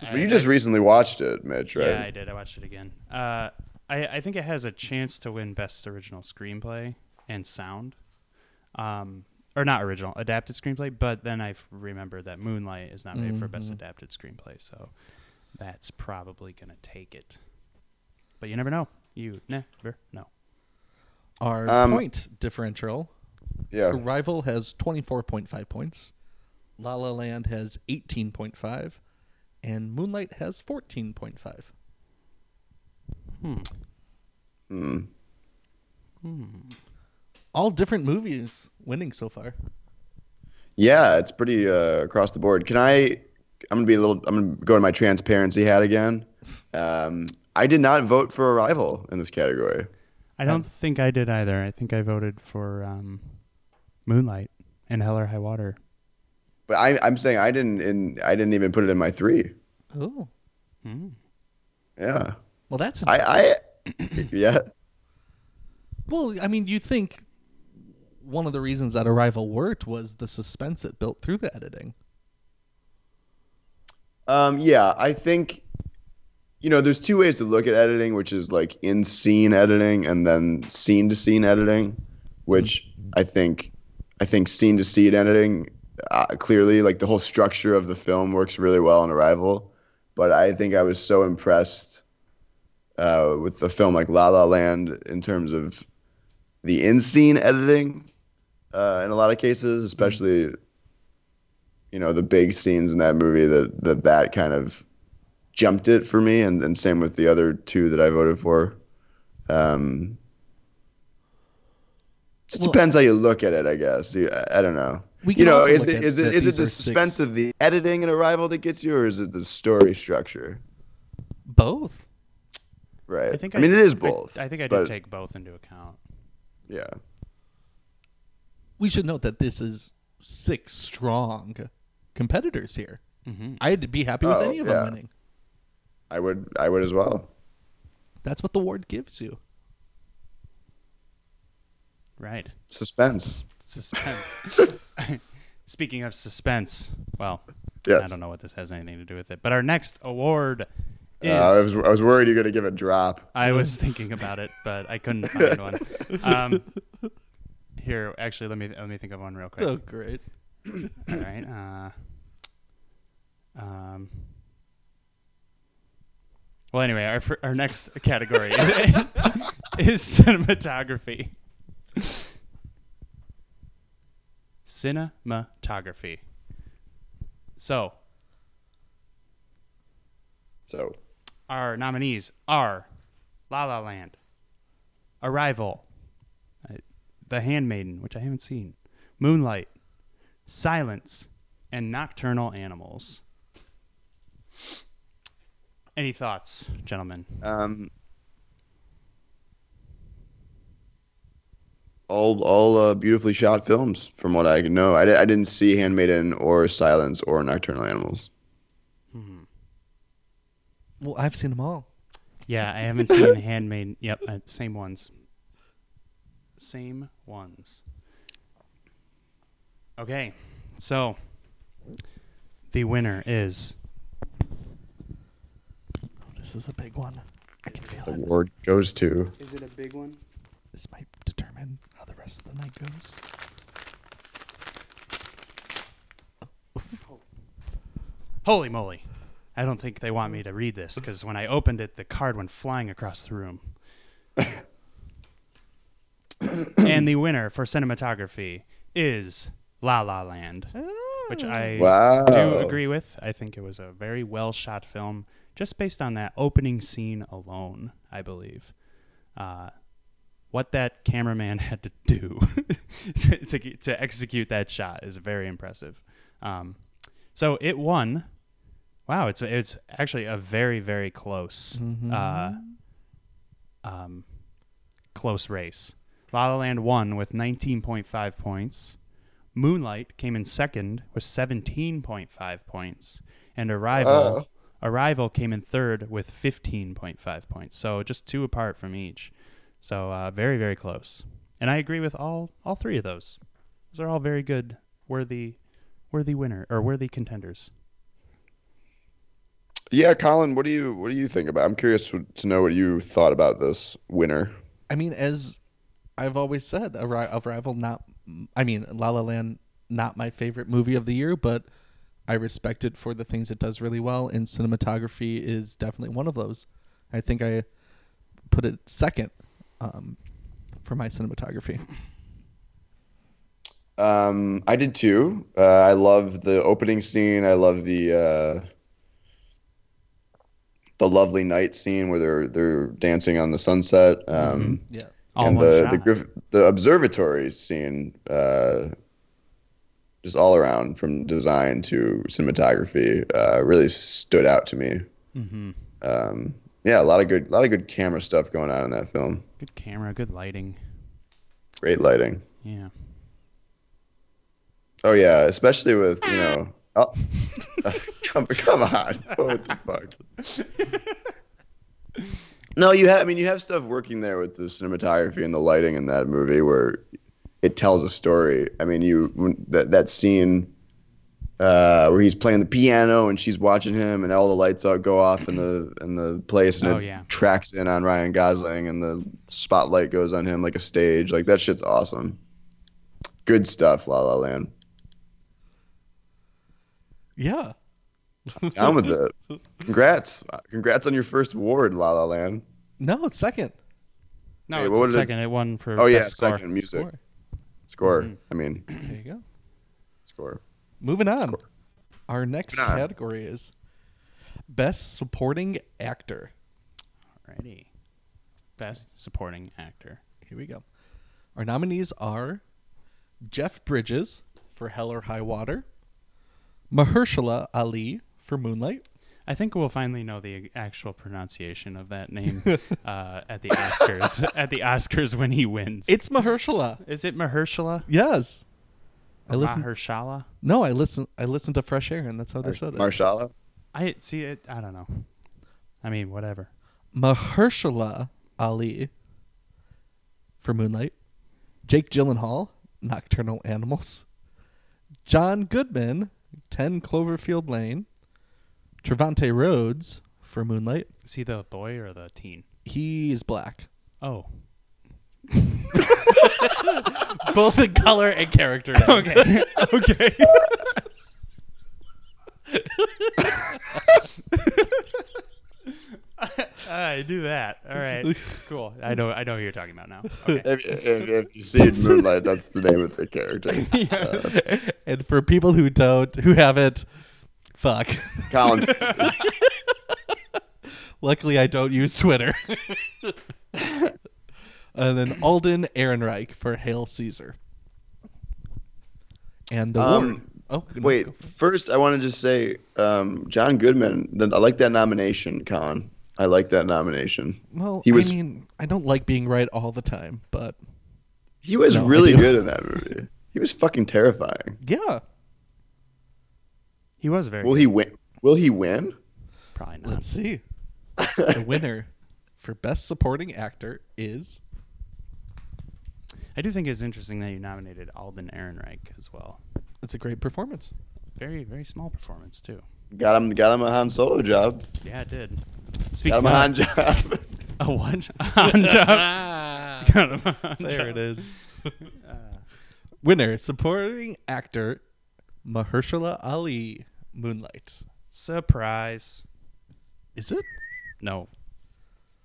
C: But you just recently watched it, Mitch, right?
D: Yeah, I did. I watched it again. Uh, I I think it has a chance to win best original screenplay and sound, um, or not original adapted screenplay. But then I remembered that Moonlight is nominated for best adapted screenplay, so that's probably gonna take it. But you never know. You never know.
E: Our
C: Um,
E: point differential
C: yeah.
E: Arrival has 24.5 points. La La Land has 18.5 and Moonlight has 14.5.
C: Hmm. Hmm.
E: All different movies winning so far.
C: Yeah, it's pretty uh, across the board. Can I? I'm gonna be a little. I'm gonna go to my transparency hat again. Um, I did not vote for Arrival in this category.
D: I don't think I did either. I think I voted for um, Moonlight and Hell or High Water.
C: But I, I'm saying I didn't. In I didn't even put it in my three.
E: Oh,
C: Yeah.
E: well, that's
C: I. I [coughs] yeah.
E: Well, I mean, you think one of the reasons that Arrival worked was the suspense it built through the editing.
C: Um, yeah, I think you know there's two ways to look at editing, which is like in scene editing and then scene to scene editing, which I think I think scene to scene editing uh, clearly like the whole structure of the film works really well in Arrival, but I think I was so impressed uh, with the film like La La Land in terms of the in scene editing uh, in a lot of cases, especially you know the big scenes in that movie that that that kind of jumped it for me. And, and same with the other two that I voted for. Um it
E: Well-
C: depends how you look at it I guess. You- I, I don't know.
E: We
C: you
E: can
C: know
E: also
C: is
E: look
C: it
E: at
C: is it
E: that
C: is it the suspense
E: six-
C: of the editing and arrival that gets you or is it the story structure?
E: Both.
C: right.
D: I think
C: I mean it is
D: I-
C: both
D: I, think I did
C: but,
D: take both into account.
C: yeah.
E: We should note that this is six strong competitors here.
D: Mm-hmm.
E: I'd be happy with
C: Oh,
E: any of
C: yeah.
E: them winning.
C: I would I would as well
E: That's what the award gives you.
D: Right.
C: suspense
D: Suspense. [laughs] [laughs] Speaking of suspense, well,
C: yes
D: I don't know what this has anything to do with it, but our next award is.
C: uh, I was I was worried you're gonna give a drop
D: I was thinking about it, but I couldn't [laughs] find one. Um, here, actually, let me let me think of one real quick.
E: Oh, great.
D: All right. Uh, um. Well, anyway, our fir- our next category [laughs] is cinematography. Cinematography. So,
C: so
D: our nominees are La La Land, Arrival, uh, The Handmaiden, which I haven't seen, Moonlight, Silence, and Nocturnal Animals. Any thoughts, gentlemen?
C: Um, all all uh, beautifully shot films, from what I know. I, I didn't see Handmaiden or Silence or Nocturnal Animals.
E: Well, I've seen them all.
D: Yeah, I haven't seen [laughs] Handmaiden. Yep, uh, same ones. Same ones. Okay, so the winner is
E: This is a big one. I can feel
C: The
E: it.
C: award goes to
D: Is it a big one?
E: This might determine how the rest of the night goes. Oh.
D: Holy moly. I don't think they want me to read this because when I opened it, the card went flying across the room. [coughs] and the winner for cinematography is La La Land, which I
C: Wow.
D: do agree with. I think it was a very well shot film, just based on that opening scene alone, I believe. Uh, what that cameraman [laughs] had to do [laughs] to, to, to execute that shot is very impressive. Um, so it won. Wow, it's it's actually a very very close, uh, um, close race. La La Land won with 19.5 points. Moonlight came in second with 17.5 points, and Arrival
C: Wow.
D: Arrival came in third with 15.5 points. So just two apart from each. So uh, very very close. And I agree with all all three of those. Those are all very good, worthy, worthy winner or worthy contenders.
C: yeah, Colin. What do you what do you think about? I'm curious to to know what you thought about this winner.
E: I mean, as I've always said, Arri- Arrival not. I mean, La La Land not my favorite movie of the year, but I respect it for the things it does really well, and cinematography is definitely one of those. I think I put it second um, for my cinematography.
C: Um, I did too. Uh, I love the opening scene. I love the uh, the lovely night scene where they're they're dancing on the sunset. Um,
E: Yeah,
D: All
C: and
D: one
C: the
D: shot.
C: the Griff- the observatory scene, uh, just all around from design to cinematography, uh, really stood out to me.
D: Mm-hmm.
C: Um, Yeah, a lot of good, a lot of good camera stuff going on in that film.
D: Good camera, good lighting.
C: Great lighting.
D: Yeah.
C: Oh yeah, especially with you know. [laughs] Oh, [laughs] come, come on! [laughs] What the fuck? No, you have. I mean, you have stuff working there with the cinematography and the lighting in that movie where it tells a story. I mean, you that that scene uh, where he's playing the piano and she's watching him, and all the lights out go off in the in the place, and
D: Oh,
C: it
D: yeah.
C: tracks in on Ryan Gosling, and the spotlight goes on him like a stage. Like that shit's awesome. Good stuff, La La Land.
E: Yeah. [laughs]
C: I'm with it. Congrats, congrats on your first award, La La Land.
E: No, it's second.
D: No,
C: Hey,
D: it's
C: what
D: the
C: was it?
D: second. It won for
C: Oh yeah,
D: best score.
C: second music
E: Score.
C: Score.
D: Mm-hmm.
C: I mean,
E: There you go.
C: score.
E: Moving on. Our next
C: Moving on.
E: category is Best Supporting Actor.
D: Alrighty. Best supporting actor.
E: Here we go. Our nominees are Jeff Bridges for Hell or High Water, Mahershala Ali for Moonlight,
D: I think we'll finally know the actual pronunciation of that name [laughs] uh, at the Oscars. [laughs] at the Oscars when he wins.
E: It's Mahershala.
D: is it Mahershala?
E: Yes. I
D: Or
E: listen.
D: Mahershala.
E: No, I listen. I listened to Fresh Air, and that's how they said it.
C: Marshala.
D: I see it. I don't know. I mean, whatever.
E: Mahershala Ali for Moonlight, Jake Gyllenhaal, Nocturnal Animals, John Goodman, 10 Cloverfield Lane, Trevante Rhodes for Moonlight.
D: Is he the boy or the teen?
E: He is black.
D: Oh, [laughs]
E: Both in color and character. [laughs]
D: okay, okay. [laughs] I do that. All right, cool. I know. I know who you're talking about now. Okay.
C: If, if, if you see Moonlight, that's the name of the character.
E: Yeah, and for people who don't, who haven't, fuck.
C: Colin. [laughs]
E: Luckily, I don't use Twitter. [laughs] and then Alden Ehrenreich for Hail Caesar. And the
C: Um.
E: Oh,
C: Wait,
E: go
C: first I want to just say, um, John Goodman. The, I like that nomination, Colin. I like that nomination.
E: Well,
C: he was
E: I mean, I don't like being right all the time, but
C: he was
E: No,
C: really good in that movie. He was fucking terrifying.
E: yeah.
D: He was very.
C: Will he win? Will he win?
D: Probably not.
E: Let's see. [laughs] the winner for Best Supporting Actor is
D: I do think it's interesting that you nominated Alden Ehrenreich as well.
E: it's a great performance.
D: Very, very small performance too.
C: Got him. Got him a Han Solo job.
D: Yeah, it did.
C: Got
D: Speaking
C: him a
D: of [laughs] [laughs]
C: Han job.
D: a what? A Han job. Got him a Han
E: There
D: job.
E: it is. Uh, winner supporting actor Mahershala Ali Moonlight.
D: Surprise.
E: Is it?
D: No.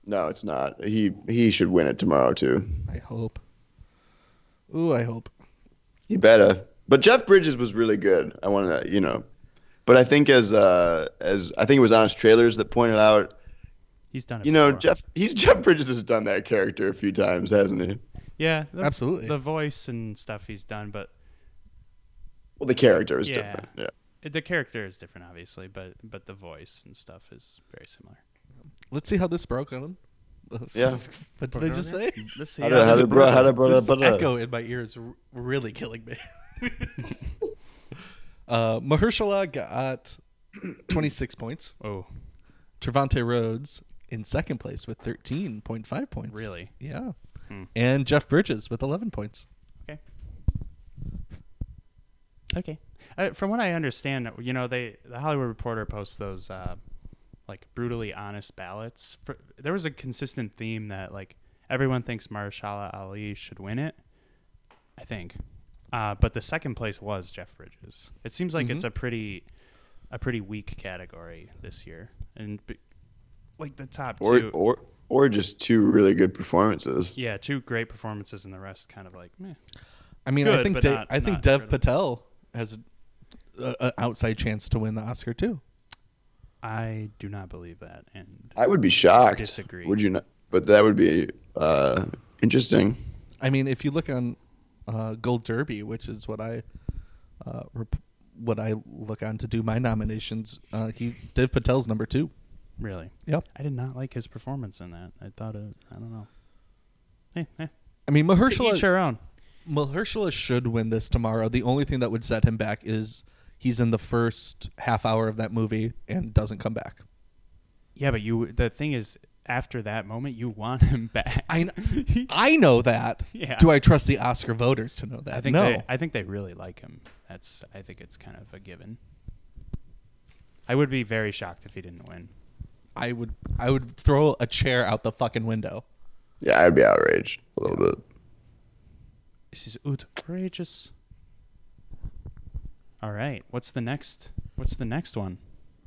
C: no, it's not. He he should win it tomorrow too.
E: I hope. Ooh, I hope.
C: He better. But Jeff Bridges was really good. I want to, you know. But I think as uh as I think it was Honest Trailers that pointed out,
D: He's done it.
C: you know,
D: before.
C: Jeff he's [laughs] Jeff Bridges has done that character a few times, hasn't he?
D: Yeah, the,
E: Absolutely.
D: The voice and stuff he's done, but
C: Well, the character is
D: Yeah.
C: different. Yeah.
D: the character is different, obviously. But but the voice and stuff is very similar.
E: Let's see how this broke on.
C: Yeah. [laughs]
E: What did I just say?
D: Let's see.
C: How
D: how
C: did- how bro- how did bro-
E: This
C: bro-
E: echo in my ears r- really killing me. [laughs] uh, Mahershala got [clears throat] 26 points.
D: Oh,
E: Trevante Rhodes in second place with 13.5 points.
D: Really?
E: Yeah.
D: Hmm.
E: And Jeff Bridges with 11 points.
D: Okay. Okay. Uh, from what I understand, you know, they the Hollywood Reporter posts those uh, like brutally honest ballots. For, there was a consistent theme that like everyone thinks Mahershala Ali should win it. I think, uh, but the second place was Jeff Bridges. It seems like it's a pretty a pretty weak category this year, and b- like the top
C: Or
D: two.
C: or or just two really good performances.
D: yeah, two great performances, and the rest kind of like meh.
E: I mean, I think
D: but
E: Da-
D: not-
E: I think Dev
D: really.
E: Patel has an outside chance to win the Oscar too.
D: I do not believe that, and
C: I would be shocked.
D: Disagree.
C: Would you not? But that would be uh, interesting.
E: I mean, if you look on uh, Gold Derby, which is what I uh, rep- what I look on to do my nominations, uh, he Dev Patel's number two.
D: Really?
E: Yep.
D: I did not like his performance in that. I thought it. I don't know. Eh, eh.
E: I mean,
D: To
E: Mahershala
D: each their own.
E: Mahershala should win this tomorrow. The only thing that would set him back is he's in the first half hour of that movie and doesn't come back.
D: Yeah, but you. The thing is, after that moment, you want him [laughs] back.
E: I kn- I know that. [laughs]
D: Yeah.
E: Do I trust the Oscar voters to know that?
D: I think
E: no.
D: they. I think they really like him. That's. I think it's kind of a given. I would be very shocked if he didn't win.
E: I would I would throw a chair out the fucking window.
C: Yeah, I'd be outraged a little bit.
D: This is outrageous. All right. What's the next? What's the next one?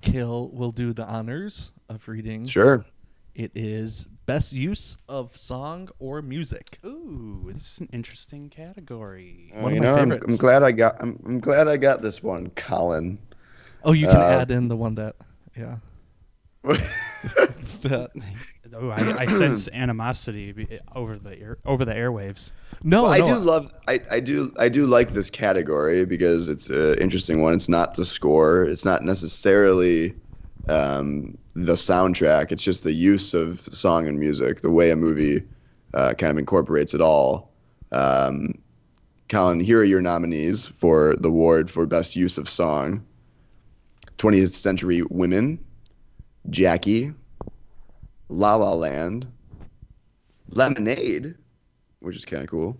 E: Kill will do the honors of reading.
C: Sure.
E: It is best use of song or music.
D: Ooh, this is an interesting category.
E: One
C: Uh,
E: of
C: you
E: my
C: know, I'm. I'm glad I got. I'm, I'm glad I got this one, Colin.
E: Oh, you can
C: Uh,
E: add in the one that yeah. [laughs] [laughs] that,
D: Oh, I, I sense [clears throat] animosity over the air, over the airwaves.
E: no,
C: Well, I
E: no,
C: do love. I, I do. I do like this category because it's an interesting one. It's not the score. It's not necessarily um, the soundtrack. It's just the use of song and music, the way a movie uh, kind of incorporates it all. Um, Colin, here are your nominees for the award for best use of song: 20th Century Women, Jackie, La La Land, Lemonade which is kind of cool,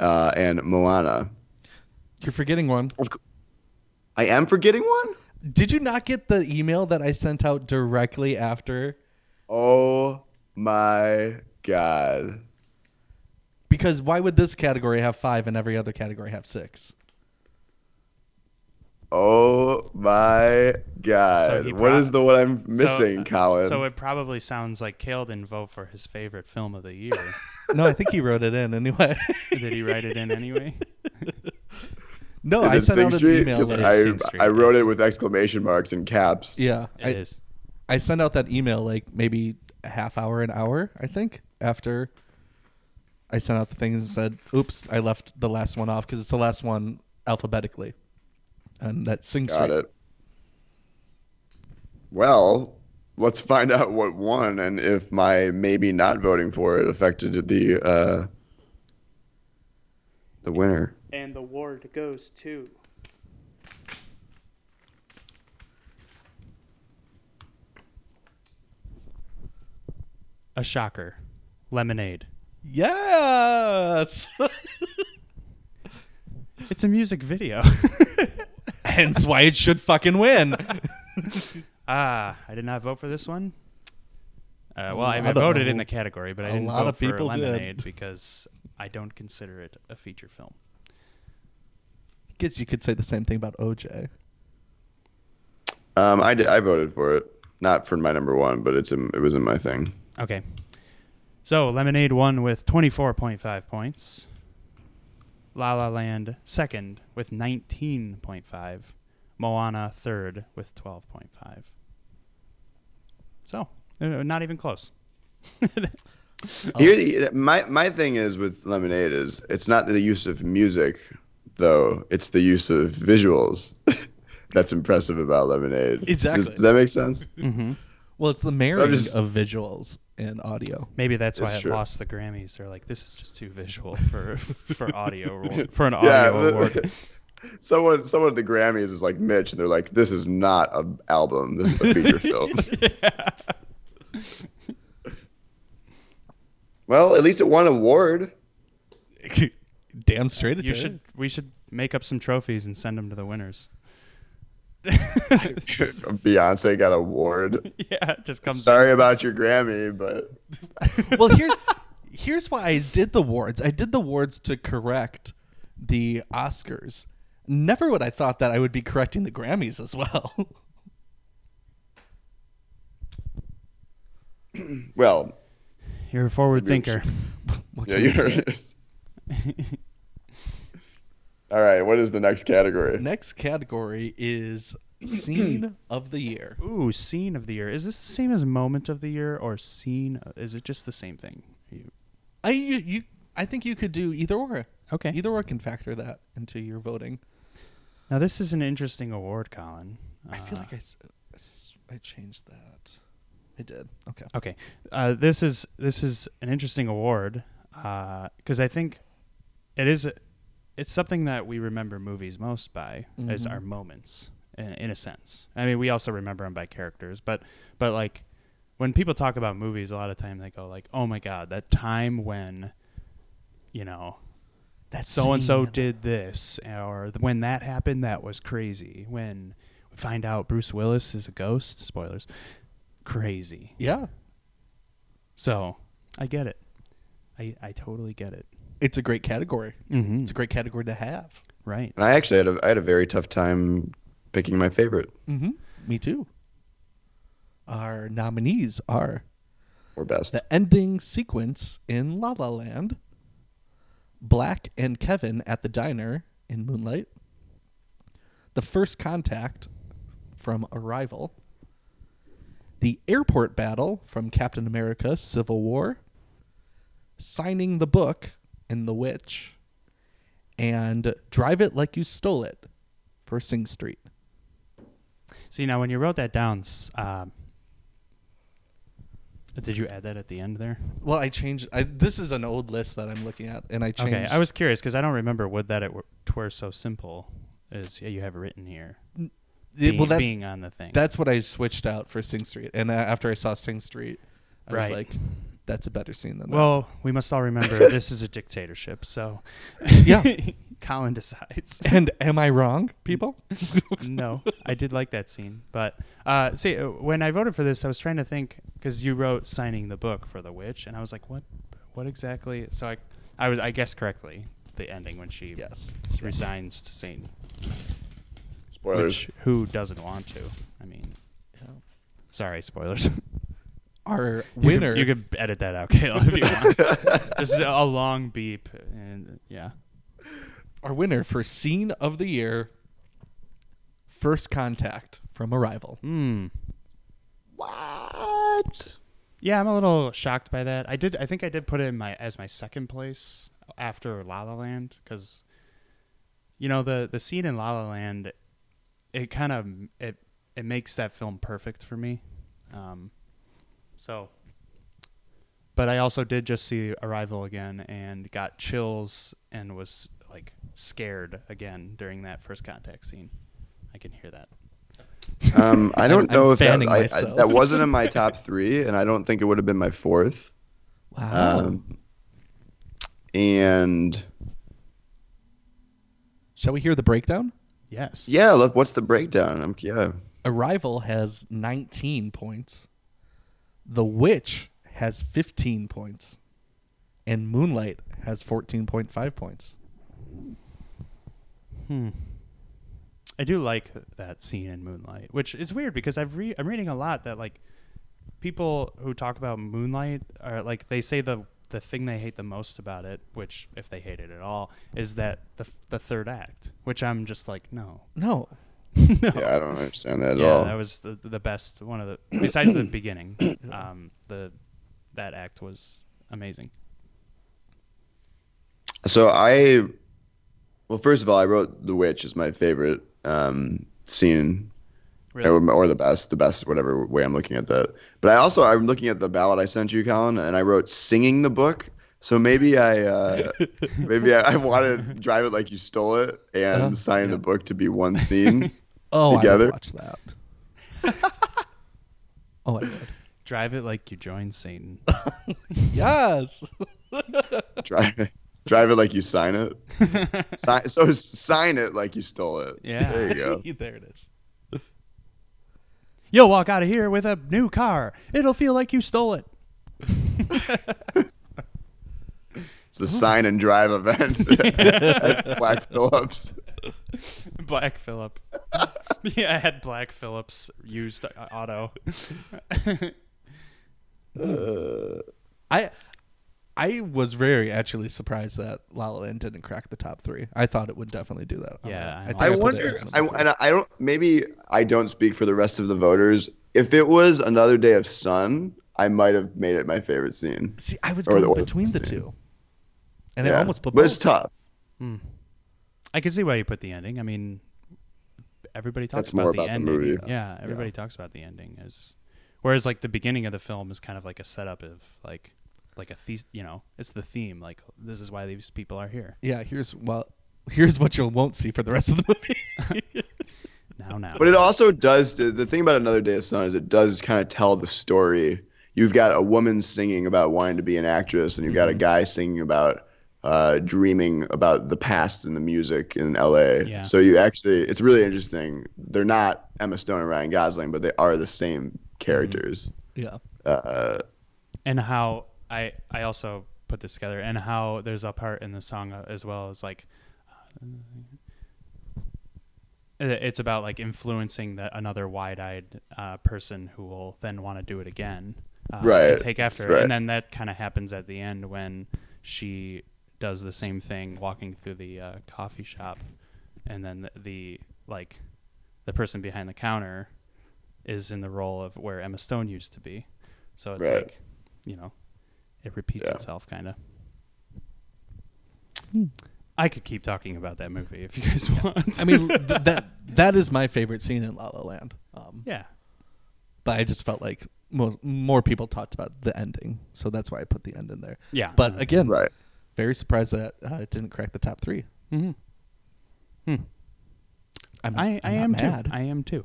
C: uh, and Moana.
E: You're forgetting one.
C: I am forgetting one.
E: Did you not get the email that I sent out directly after?
C: Oh my god!
E: Because why would this category have five and every other category have six?
C: Oh my god!
D: he
C: what
D: prob-
C: is the one I'm uh, missing,
D: so,
C: Colin?
D: So it probably sounds like Kale didn't vote for his favorite film of the year. [laughs]
E: No, I think he wrote it in anyway. [laughs]
D: Did he write it in anyway? [laughs]
E: no,
C: is
E: I sent
C: Sing
E: out an
C: Street?
E: email.
C: 'Cause
E: like-
C: I,
D: Street,
C: I wrote
D: yes.
C: it with exclamation marks and caps.
E: yeah,
D: It
E: I,
D: is.
E: I sent out that email like maybe a half hour, an hour, I think, after I sent out the things and said, "Oops, I left the last one off because it's the last one alphabetically." And that sing
C: Got
E: Street.
C: it. Well, let's find out what won and if my maybe not voting for it affected the uh, the winner.
D: And the award goes to. A shocker. Lemonade.
E: Yes. [laughs]
D: It's a music video. [laughs]
E: Hence why it should fucking win. [laughs]
D: ah, I did not vote for this one. Uh, well, I, I
E: lot of-
D: voted in the category, but I
E: a
D: didn't
E: lot
D: vote
E: of
D: for
E: people did.
D: Lemonade because I don't consider it a feature film.
E: Guess you could say the same thing about OJ.
C: Um, I did. I voted for it, not for my number one, but it's in, it was in my thing.
D: Okay. So Lemonade won with 24.5 points. La La Land second with 19.5. Moana third with 12.5. So, uh, not even close. [laughs]
C: Here, my my thing is with Lemonade is it's not the use of music, though. It's the use of visuals [laughs] that's impressive about Lemonade. Does-
E: Exactly.
C: Does, that make sense?
D: Mm-hmm.
E: Well, it's the marrying
C: just-
E: of visuals and audio.
D: Maybe that's why
C: It's
D: it
C: true.
D: lost the Grammys. They're like, this is just too visual [laughs] for for audio [laughs] for an
C: Yeah,
D: audio
C: the-
D: award. [laughs]
C: Someone, someone at the Grammys is like Mitch, and they're like, "This is not an album. This is a feature film." Well, at least it won an award.
E: Damn straight it
D: You
E: did.
D: should we should make up some trophies and send them to the winners. [laughs]
C: Beyonce got an award. [laughs]
D: yeah, it just comes.
C: Sorry about your Grammy, but [laughs]
E: well, here, here's why I did the wards. I did the wards to correct the Oscars. Never would I thought that I would be correcting the Grammys as well.
C: well,
D: You're a forward thinker.
C: Yeah, you're.
E: Say?
C: All right, what is the next category?
E: Next category is scene [clears throat] of the year.
D: Ooh, scene of the year. Is this the same as moment of the year or scene? Is it just the same thing? You,
E: I you, you I think you could do either or.
D: okay.
E: Either or can factor that into your voting.
D: Now this is an interesting award, Colin.
E: I feel
D: Uh,
E: like I changed that. I did. Okay.
D: Okay, uh, this is this is an interesting award because I think it is it's something that we remember movies most by as
E: Mhm.
D: our moments in, in a sense. I mean, we also remember them by characters, but but like when people talk about movies, a lot of time they go like, "Oh my god, that time when you know
E: That
D: so and so did this," or when that happened, that was crazy. When we find out Bruce Willis is a ghost, spoilers, crazy.
E: Yeah.
D: So I get it. I I totally get it.
E: It's a great category.
D: Mm-hmm.
E: It's a great category to have.
D: Right.
C: And I actually had a I had a very tough time picking my favorite
E: Mm-hmm. Me too. Our nominees are
C: or best.
E: the ending sequence in La La Land, Black and Kevin at the diner in Moonlight, the first contact from Arrival, the airport battle from Captain America: Civil War, signing the book in The Witch, and Drive It Like You Stole It for Sing Street.
D: See now, when you wrote that down, um, did you add that at the end there?
E: Well, I changed. I, this is an old list that I'm looking at, and I changed.
D: Okay, I was curious because I don't remember what that it were, twere so simple as you have written here. Being,
E: well, that-
D: being on the thing.
E: That's what I switched out for Sing Street, and uh, after I saw Sing Street, I was like, "That's a better scene than that.
D: well, we must all remember [laughs] this is a dictatorship, so
E: Yeah. [laughs]
D: Colin decides.
E: And am I wrong, [laughs] people?
D: no, I did like that scene, but uh, see, uh, when I voted for this, I was trying to think because you wrote signing the book for the witch, and I was like, what, what exactly? So I, I was, I guessed correctly the ending when she
E: Yes.
D: resigns to Satan.
C: Spoilers.
D: Which, who doesn't want to? I mean, sorry, spoilers.
E: Our
D: You could-
E: winner.
D: you could, edit that out, [laughs] Kale, if you want. [laughs] Just a long beep, and yeah.
E: Our winner for scene of the year, first contact from Arrival.
D: Hmm.
C: What?
D: Yeah, I'm a little shocked by that. I did. I think I did put it in my as my second place after La La Land because, you know, the the scene in La La Land, it kind of it it makes that film perfect for me. Um, so, but I also did just see Arrival again and got chills and was like scared again during that first contact scene. I can hear that.
C: Um, I [laughs] don't
E: I'm
C: know if that, I, I, that wasn't in my [laughs] top three, and I don't think it would have been my fourth.
E: Wow.
C: Um, and
E: Shall we hear the breakdown?
D: Yes.
C: yeah, look, what's the breakdown? I'm, yeah,
E: Arrival has 19 points. The Witch has 15 points. And Moonlight has 14.5 points.
D: Hmm. I do like that scene in Moonlight, which is weird because I've re- I'm reading a lot that like people who talk about Moonlight are like they say the the thing they hate the most about it, which if they hate it at all, is that the the third act, which I'm just like no.
E: No. [laughs]
C: yeah, I don't understand that at
D: yeah,
C: all.
D: that was the the best one of the besides the beginning. [clears throat] Um, the that act was amazing.
C: So I, well, first of all, I wrote The Witch is my favorite um, scene,
D: Really?
C: or, or the best, the best, whatever way I'm looking at that. But I also I'm looking at the ballot I sent you, Colin, and I wrote singing the book. So maybe I, uh, [laughs] maybe I, I wanted to drive it like you stole it and
E: Uh-huh.
C: sign the book to be one scene. [laughs]
E: Oh,
C: Together?
E: I would watch that. oh, I would. [laughs]
D: Drive it like you joined Satan. [laughs]
E: Yes. [laughs]
C: drive, it. drive it like you sign it. sign, so sign it like you stole it.
D: Yeah.
C: there you go.
E: there it is.
D: You'll walk out of here with a new car. It'll feel like you stole it.
C: It's the sign and drive event at Black Phillips. [laughs]
D: Black Phillip. [laughs] yeah, I had Black Phillips used uh, auto. [laughs]
E: I I was very actually surprised that La La Land didn't crack the top three. I thought it would definitely do that.
D: Yeah,
E: that.
D: I
E: think
C: I
E: it
C: wonder.
E: as
C: I, and I don't. Maybe I don't speak for the rest of the voters. If it was another day of sun, I might have made it my favorite scene.
E: See, I was
C: or the
E: going between the
C: scene.
E: two, and I
C: Yeah.
E: almost put
C: But
E: both.
C: it's tough.
D: I can see why you put the ending. I mean, everybody talks
C: That's more
D: about,
C: about the
D: the ending.
C: movie.
D: Yeah, everybody talks about the ending as Whereas like the beginning of the film is kind of like a setup of like like a the you know it's the theme like this is why these people are here
E: Yeah, here's well, here's what you won't see for the rest of the movie. [laughs]
D: now now.
C: But it also does the, the thing about Another Day of Sun is it does kind of tell the story. You've got a woman singing about wanting to be an actress, and you've got a mm-hmm. guy singing about uh, dreaming about the past and the music in LA.
D: Yeah.
C: So you actually, it's really interesting. They're not Emma Stone and Ryan Gosling, but they are the same characters.
E: yeah.
C: Uh,
D: and how I I also put this together and how there's a part in the song uh, as well as like uh, it's about like influencing the, another wide-eyed uh, person who will then want to do it again uh, and
C: Right,
D: take after it.
C: right.
D: and then that kind of happens at the end when she does the same thing walking through the uh, coffee shop and then the, the like the person behind the counter is in the role of where Emma Stone used to be so it's
C: Right.
D: like you know it repeats
C: Yeah.
D: itself kind of I could keep talking about that movie if you guys want.
E: I mean, th- [laughs] that that is my favorite scene in La La Land. Um,
D: yeah,
E: but I just felt like most, more people talked about the ending, so that's why I put the end in there.
D: yeah.
E: But again,
C: right.
E: Very surprised that uh, it didn't crack the top three.
D: hmm
E: I'm,
D: I, I
E: I'm not
D: am
E: mad.
D: too. I am too.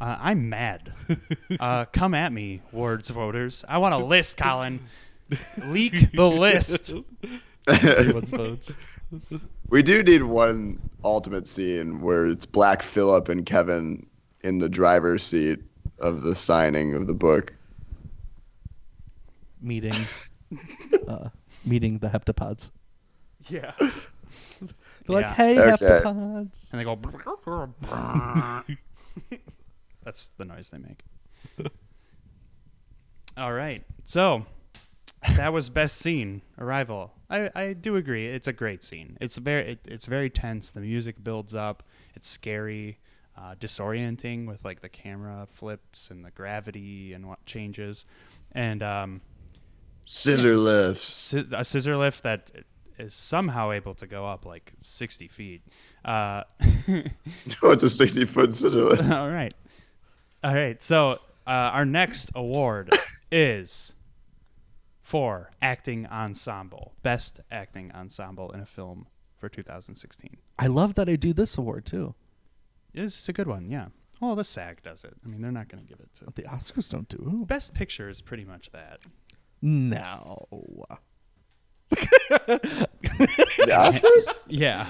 D: Uh, I'm mad. [laughs] uh, come at me, words voters. I want a list, Colin. [laughs] Leak the list.
E: Everyone's [laughs] votes.
C: We do need one ultimate scene where it's Black Phillip and Kevin in the driver's seat of the signing of the book.
E: Meeting, uh, meeting the heptapods.
D: Yeah.
E: They're [laughs] like,
D: Yeah.
E: "Hey,
C: Okay.
E: heptapods."
D: And they go. [laughs] That's the noise they make. [laughs] All right. So that was best scene, Arrival. I, I do agree. It's a great scene. It's very it, it's very tense. The music builds up. It's scary, uh, disorienting with like the camera flips and the gravity and what changes, and um,
C: Scissor lifts.
D: a scissor lift that is somehow able to go up like sixty feet. Uh, [laughs]
C: Oh, it's a 60 foot scissor [laughs] lift.
D: All right. All right. So uh, our next award [laughs] is for acting ensemble, best acting ensemble in a film for 2016.
E: I love that I do this award too.
D: This is a good one. Yeah. Well, the SAG does it. I mean, they're not going to give it to.
E: The Oscars don't do.
D: Best picture is pretty much that.
E: No.
C: The Oscars? [laughs]
D: Yeah.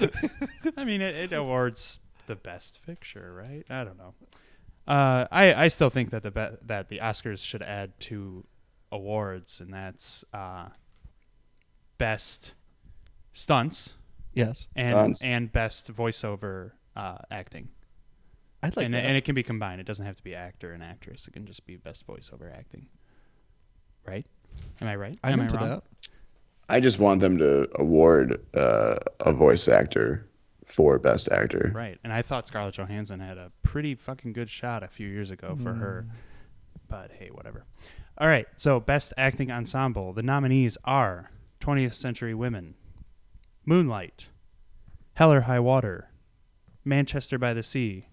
D: I mean, it, it awards the best picture, right? I don't know. Uh, I I still think that the be- that the Oscars should add two awards, and that's uh, best stunts
E: Yes,
D: and
C: Stunts.
D: and best voiceover uh, acting.
E: I'd like
D: and
E: that.
D: and it can be combined. It doesn't have to be actor and actress. It can just be best voiceover acting. Right? Am I right?
E: I'm
D: Am
E: into
D: I wrong?
E: that.
C: I just want them to award uh, a voice actor for best actor.
D: Right. And I thought Scarlett Johansson had a pretty fucking good shot a few years ago for her. But hey, whatever. All right. So, best acting ensemble. The nominees are 20th Century Women, Moonlight, Hell or High Water, Manchester by the Sea,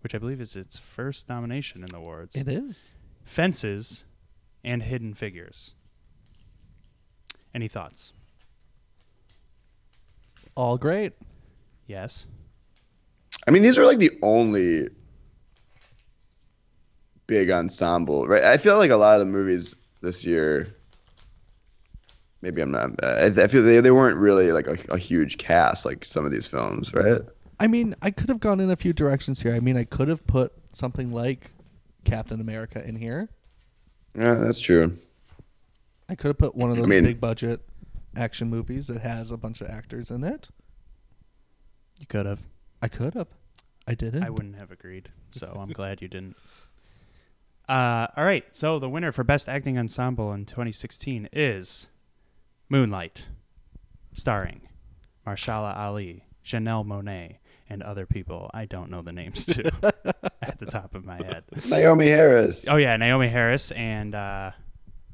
D: which I believe is its first nomination in the awards,
E: It is.
D: Fences, and Hidden Figures. Any thoughts?
E: All great.
D: Yes.
C: I mean, these are like the only big ensemble, right? I feel like a lot of the movies this year. Maybe I'm not. I, I feel they, they weren't really like a, a huge cast like some of these films, right?
E: I mean, I could have gone in a few directions here. I mean, I could have put something like Captain America in here.
C: Yeah, that's true.
E: I could have put one of
C: I
E: those
C: mean-
E: big budget action movies that has a bunch of actors in it.
D: You could have.
E: I could have. I didn't.
D: I wouldn't have agreed. So I'm glad you didn't. [laughs] Uh, all right. So the winner for Best Acting Ensemble in 2016 is Moonlight, starring Marshala Ali, Janelle Monáe, and other people I don't know the names to [laughs] at the top of my head.
C: Naomie Harris.
D: Oh yeah, Naomie Harris and uh,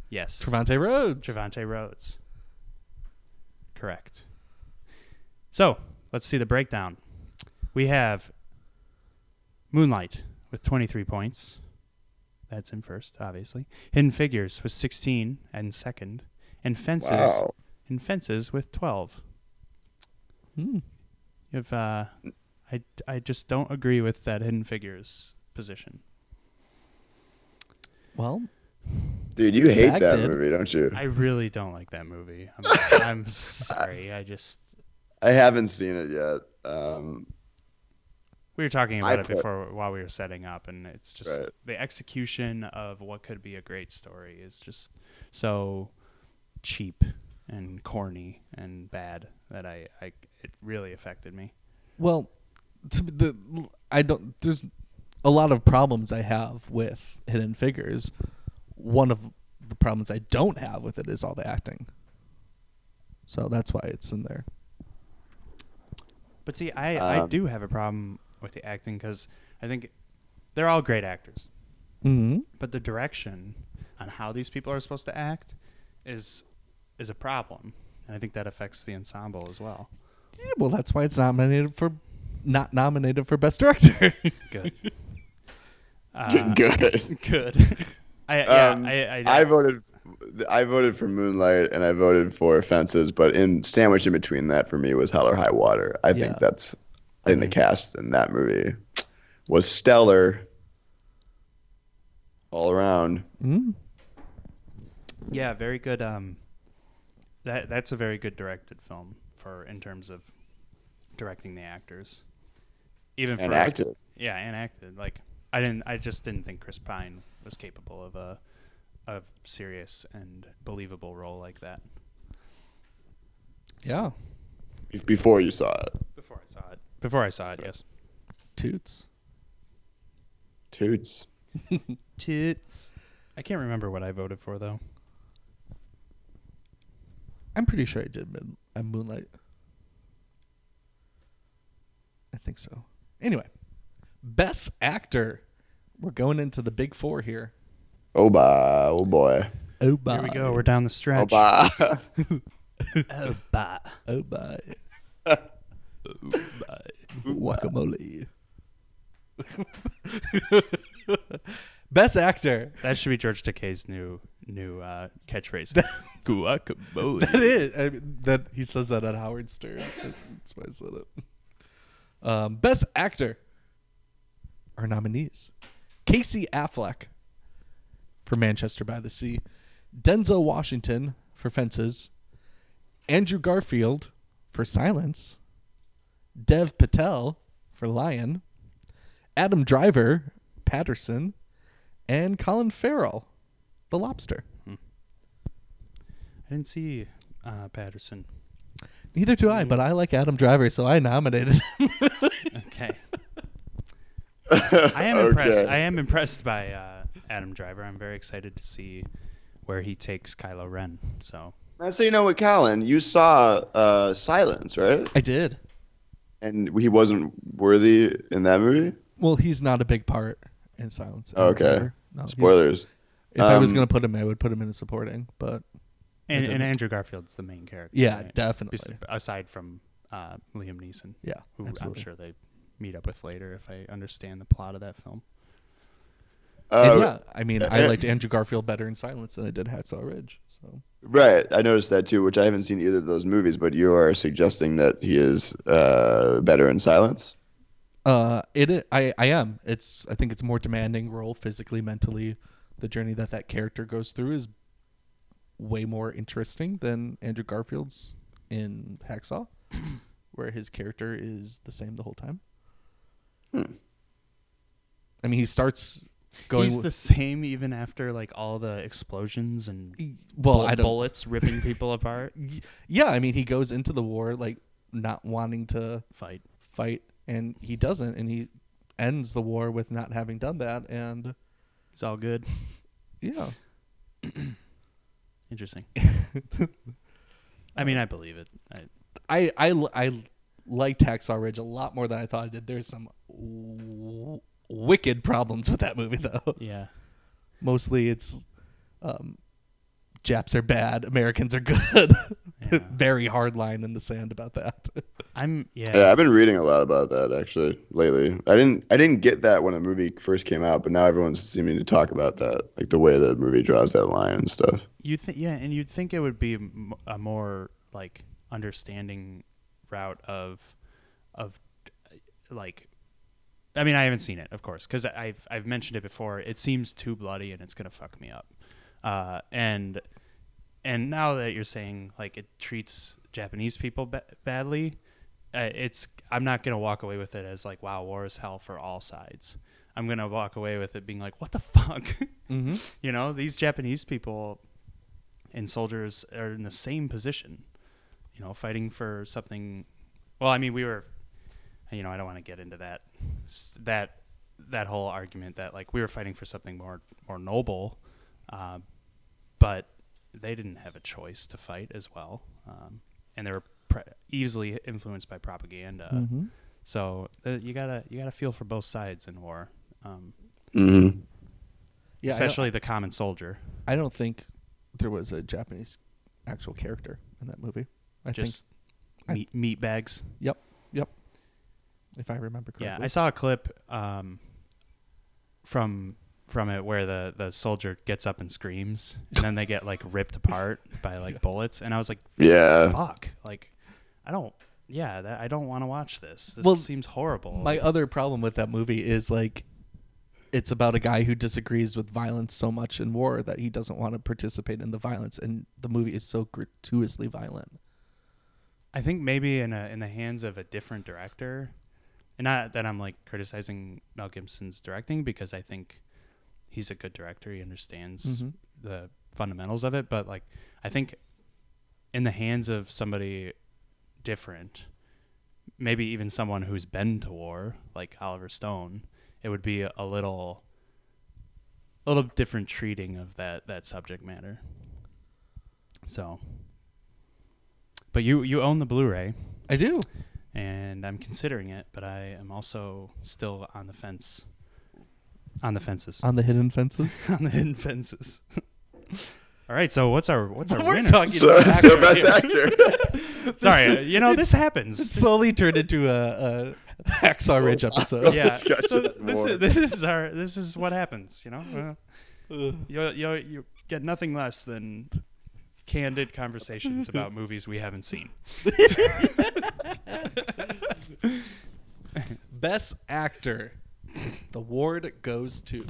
D: yes,
E: Trevante Rhodes.
D: Trevante Rhodes. Correct. So let's see the breakdown. We have Moonlight with 23 points, That's in first, obviously. Hidden Figures with 16 and second, and Fences
C: Wow.
D: and Fences with 12.
E: Hmm.
D: If uh, I I just don't agree with that Hidden Figures position.
E: Well,
C: Dude, you hate that
E: did.
C: movie, don't you?
D: I really don't like that movie. I'm, I'm [laughs] sorry. I just
C: I haven't seen it yet. Um,
D: we were talking
C: I
D: about it
C: put-
D: before while we were setting up, and it's just
C: Right.
D: the execution of what could be a great story is just so cheap and corny and bad that I, I it really affected me.
E: well, to the I don't. There's a lot of problems I have with Hidden Figures. One of the problems I don't have with it is all the acting. So that's why it's in there.
D: But see, I, I
C: Um,
D: do have a problem with the acting because I think they're all great actors,
E: Mm-hmm.
D: but the direction on how these people are supposed to act is is a problem, and I think that affects the ensemble as well.
E: Yeah, well, that's why it's nominated for not nominated for best director. [laughs]
D: Good. [laughs] Uh,
C: good. [laughs]
D: good. I, yeah,
C: Um,
D: I, I,
C: I voted. I voted for Moonlight and I voted for Fences, but in sandwich in between that for me was Hell or High Water. I
E: Yeah.
C: think that's. I think the cast in that movie was stellar. All around.
E: mm
D: Yeah, very good. Um, that that's a very good directed film for in terms of directing the actors, even
C: And
D: for
C: acted.
D: Yeah, and acted. Like I didn't. I just didn't think Chris Pine was capable of a a serious and believable role like that
E: Yeah,
C: Before you saw it.
D: before I saw it. Before I saw it, yes.
E: toots.
C: Toots. [laughs]
D: Toots. I can't remember what I voted for though.
E: I'm pretty sure I did Moon- uh, Moonlight. I think so. Anyway, best actor. We're going into the big four here.
C: Oh, bah. Oh, boy.
E: Oh,
D: Here we go. We're down the stretch.
C: Oh,
D: stretch. [laughs]
C: bah.
D: Oh, bah.
E: Oh, bye. Guacamole. best actor.
D: That should be George Takei's new new uh, catchphrase. [laughs] Guacamole.
E: That is. I mean, that he says that at Howard Stern. That's why I said it. Um, best actor. Our nominees: Casey Affleck for Manchester by the Sea, Denzel Washington for Fences, Andrew Garfield for Silence, Dev Patel for Lion, Adam Driver, Paterson, and Colin Farrell, The Lobster.
D: I didn't see uh, Paterson.
E: Neither do I, but I like Adam Driver, so I nominated him. [laughs]
D: Okay. [laughs] I am impressed. I am impressed by uh, Adam Driver. I'm very excited to see where he takes Kylo Ren. So
C: Man, so you know what, Colin? You saw uh, Silence, right?
E: I did.
C: And he wasn't worthy in that movie?
E: Well, he's not a big part in Silence. Adam
C: Okay.
E: Driver. No,
C: Spoilers.
E: If I was
C: Um,
E: going to put him, I would put him in a supporting, but
D: and, and Andrew Garfield's the main character.
E: Yeah,
D: right?
E: definitely.
D: Aside from uh, Liam Neeson.
E: Yeah,
D: who
E: absolutely.
D: I'm sure they meet up with later if I understand the plot of that film.
E: and
C: Uh,
E: yeah, I mean, I
C: uh,
E: liked Andrew Garfield better in Silence than I did Hacksaw Ridge. So
C: Right, I noticed that too, which I haven't seen either of those movies. But you are suggesting that he is uh, better in Silence.
E: Uh, it i- I I am. It's I think it's a more demanding role physically, mentally. The journey that that character goes through is way more interesting than Andrew Garfield's in Hacksaw, [clears throat] where his character is the same the whole time. Hmm. I mean, he starts going.
D: He's
E: with-
D: the same even after like all the explosions and
E: well,
D: bull- bullets ripping people apart. [laughs]
E: Yeah, I mean, he goes into the war like not wanting to
D: Fight.
E: fight, and he doesn't, and he ends the war with not having done that, and
D: It's all good.
E: yeah. [clears throat]
D: Interesting. [laughs] I mean, I believe it. I,
E: I I I liked Hacksaw Ridge a lot more than I thought I did. There's some w- wicked problems with that movie though. [laughs]
D: yeah.
E: Mostly it's um Japs are bad, Americans are good. [laughs] very hard line in the sand about that. [laughs]
D: I'm yeah.
C: Yeah, I've been reading a lot about that actually lately. I didn't I didn't get that when the movie first came out, but now everyone's seeming to talk about that, like the way the movie draws that line and stuff.
D: You think yeah, and you'd think it would be a more like understanding route of of like I mean, I haven't seen it, of course, because I've I've mentioned it before. It seems too bloody, and it's gonna fuck me up. Uh, and and now that you're saying like it treats Japanese people ba- badly, uh, it's I'm not gonna walk away with it as like wow, war is hell for all sides. I'm gonna walk away with it being like, what the fuck? [laughs]
E: mm-hmm.
D: you know, these Japanese people and soldiers are in the same position. You know, fighting for something. Well, I mean, we were. You know, I don't want to get into that that that whole argument that like we were fighting for something more more noble, uh, but they didn't have a choice to fight as well, um, and they were pre- easily influenced by propaganda.
E: Mhm.
D: So uh, you gotta you gotta feel for both sides in war, um,
C: Mm-hmm.
E: Yeah,
D: especially the common soldier.
E: I don't think there was a Japanese actual character in that movie. I
D: Just
E: I-
D: meat, meat bags.
E: Yep. Yep. If I remember correctly.
D: Yeah, I saw a clip um, from from it where the the soldier gets up and screams, and then they get like [laughs] ripped apart by like bullets, and I was like,
C: Yeah.
D: fuck, like I don't, yeah, that, I don't want to watch this. This
E: Well,
D: seems horrible.
E: My other problem with that movie is like it's about a guy who disagrees with violence so much in war that he doesn't want to participate in the violence and the movie is so gratuitously violent.
D: I think maybe in a in the hands of a different director, and not that I'm like criticizing Mel Gibson's directing because I think he's a good director. He understands
E: Mhm.
D: the fundamentals of it, but like I think in the hands of somebody different, maybe even someone who's been to war, like Oliver Stone, it would be a little a little different treating of that that subject matter. So but you you own the Blu-ray
E: I do.
D: and I'm considering it, but I am also still on the fence. On the fences.
E: On the hidden fences. [laughs]
D: on the hidden fences. [laughs] All right, so what's our what's our
E: We're
D: winner?
E: talking
C: So,
E: about
C: so best actor. [laughs]
D: Sorry, uh, you know this happens.
E: It slowly turned into a, a Hacksaw Ridge episode.
D: yeah.
C: discussion
D: So this
C: war.
D: is this is our this is what happens. You know, uh, you you you get nothing less than candid conversations about [laughs] movies we haven't seen. [laughs]
E: Best actor. The award goes to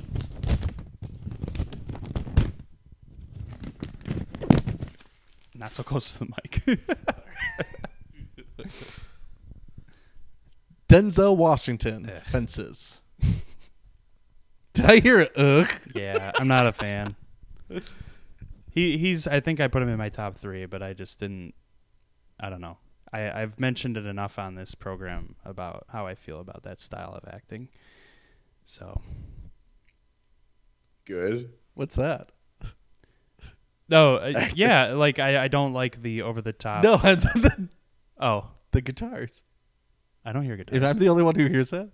D: Not so close to the mic. [laughs]
E: Denzel Washington. Fences. Did I hear it? Ugh.
D: yeah, I'm not a fan. He he's I think I put him in my top three, but I just didn't. I don't know. I I've mentioned it enough on this program about how I feel about that style of acting. So
C: Good.
E: What's that?
D: no, uh, [laughs] yeah, like I I don't like the over the top.
E: No, [laughs] the,
D: oh,
E: the guitars.
D: I don't hear guitars.
E: And I'm the only one who hears that.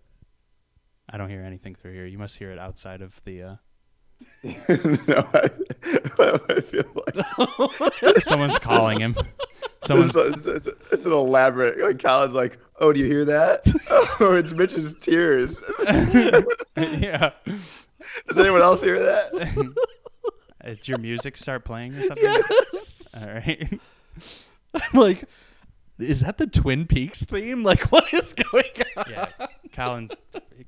D: I don't hear anything through here. You must hear it outside of the. Uh, [laughs]
C: no, I, I feel like [laughs]
D: someone's calling him.
C: It's,
D: Someone's
C: it's, it's, it's an elaborate. Like Colin's like, "Oh, do you hear that? [laughs] Oh, it's Mitch's tears."
D: yeah.
C: Does anyone else hear that?
D: Did your music start playing or something?
E: Yes.
D: All right.
E: I'm like, is that the Twin Peaks theme? [laughs] Like, what is going on?
D: yeah, Colin's.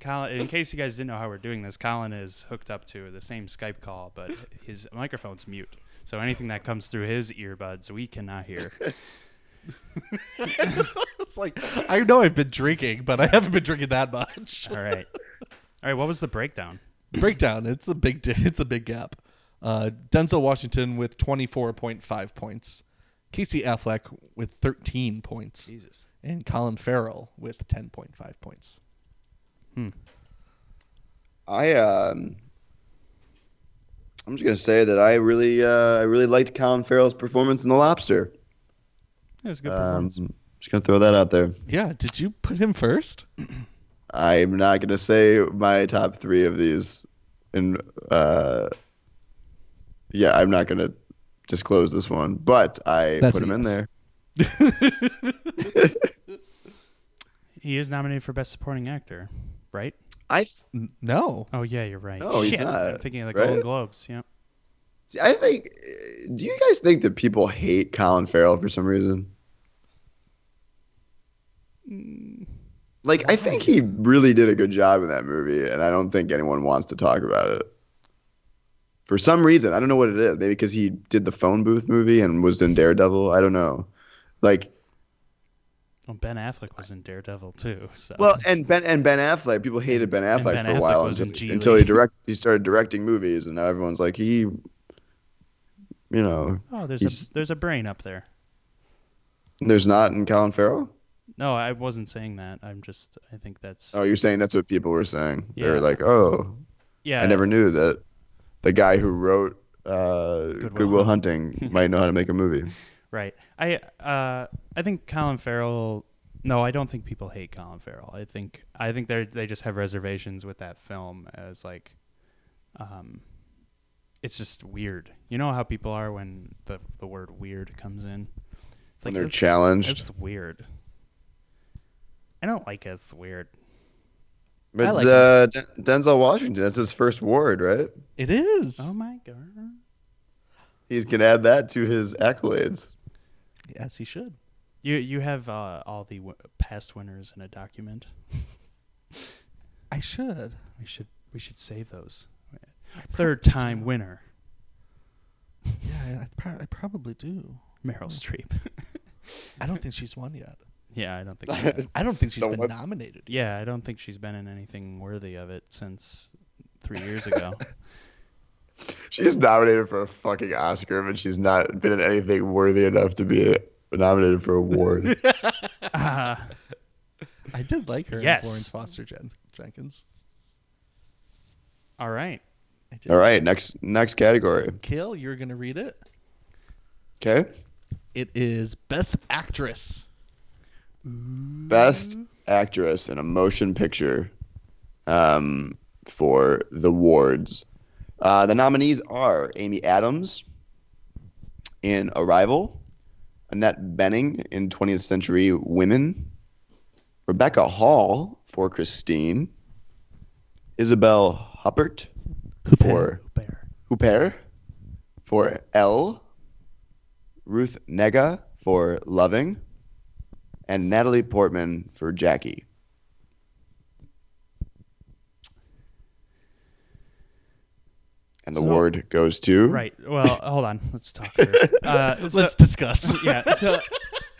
D: Colin, in case you guys didn't know how we're doing this, Colin is hooked up to the same Skype call, but his microphone's mute. So anything that comes through his earbuds, we cannot hear. [laughs]
E: it's like, I know I've been drinking, but I haven't been drinking that much.
D: All right. All right. What was the breakdown?
E: Breakdown. It's a big. [laughs] It's a big gap. Uh, Denzel Washington with 24.5 points, Casey Affleck with 13 points,
D: Jesus.
E: and Colin Farrell with 10.5 points.
C: I um, I'm just gonna say that I really, uh, I really liked Colin Farrell's performance in The Lobster.
D: It was a good
C: Um,
D: performance.
C: just gonna throw that out there.
E: Yeah. Did you put him first? [clears throat]
C: I'm not gonna say my top three of these, and uh, yeah, I'm not gonna disclose this one, but I
E: That's
C: put
E: a
C: him in there. [laughs]
D: he is nominated for Best Supporting Actor, right?
C: I
E: N- no.
D: Oh yeah, you're right.
C: No, he's not,
D: I'm thinking of the
C: right?
D: Golden Globes. Yeah.
C: see, I think. Do you guys think that people hate Colin Farrell for some reason? Mm. Like, I think he really did a good job in that movie, and I don't think anyone wants to talk about it. For some reason, I don't know what it is. Maybe because he did the phone booth movie and was in Daredevil. I don't know. Like,
D: Well, Ben Affleck was in Daredevil too. So.
C: well, and Ben and Ben Affleck, people hated Ben Affleck
D: Ben
C: for a
D: Affleck
C: while until, until he direct he started directing movies, and now everyone's like he, you know,
D: oh, there's a there's a brain up there.
C: there's not in Colin Farrell.
D: No, I wasn't saying that. I'm just. I think that's.
C: Oh, you're saying that's what people were saying.
D: Yeah.
C: They're like, oh,
D: yeah.
C: I never knew that the guy who wrote uh, Goodwill, Hunting [laughs] might know how to make a movie. [laughs]
D: Right. I uh I think Colin Farrell. No, I don't think people hate Colin Farrell. I think I think they they just have reservations with that film as like, um, it's just weird. You know how people are when the the word weird comes in. It's
C: When they're
D: it's-
C: challenged.
D: It's weird. I don't like it. It's weird.
C: But
E: like
C: uh, Den- Denzel Washington, that's his first ward, right?
E: It is.
D: Oh my god.
C: He's gonna add that to his accolades.
E: Yes, he should.
D: You you have uh, all the w- past winners in a document.
E: I should.
D: We should we should save those. Third time winner,
E: Yeah, I, pro- I probably do.
D: Meryl Streep.
E: I don't think she's won yet.
D: Yeah, I don't think. She has. [laughs]
E: I don't think she's
C: So
E: been
C: what-
E: nominated.
D: Yeah, I don't think she's been in anything worthy of it since three years ago. [laughs]
C: She's nominated for a fucking Oscar, but she's not been in anything worthy enough to be nominated for a award.
D: uh, [laughs]
E: I did like her.
D: Yes.
E: in Florence Foster Jen- Jenkins.
D: All right.
C: All right. next next category.
E: Kill. You're gonna read it.
C: Okay,
E: It is Best Actress.
C: Best actress in a motion picture um, for the wards. Uh, the nominees are Amy Adams in Arrival, Annette Bening in 20th Century Women, Rebecca Hall for Christine, Isabelle Huppert for. Huppert for Elle, Ruth Negga for Loving, and Natalie Portman for Jackie. And the
D: So-
C: award goes to
D: Right. Well, hold on. Let's talk [laughs] first. Uh, so-
E: Let's discuss. [laughs]
D: yeah. So,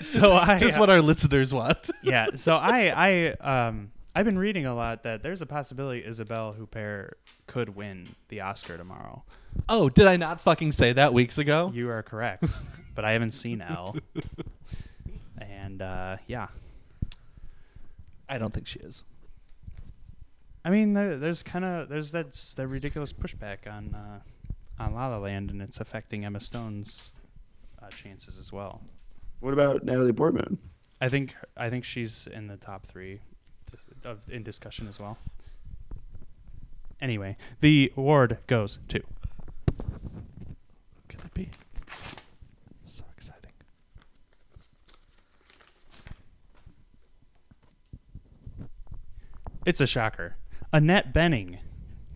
D: so I [laughs]
E: Just what our listeners want.
D: yeah. So I I um I've been reading a lot that there's a possibility Isabelle Huppert could win the Oscar tomorrow.
E: Oh, did I not fucking say that weeks ago?
D: You are correct, but I haven't seen Elle. And uh, yeah,
E: I don't think she is.
D: I mean, there, there's kind of there's that s- that ridiculous pushback on uh, on La La Land, and it's affecting Emma Stone's uh, chances as well.
C: what about Natalie Portman?
D: I think I think she's in the top three dis- of, in discussion as well. Anyway, the award goes to
E: Could it be? So exciting.
D: It's a shocker. Annette Bening,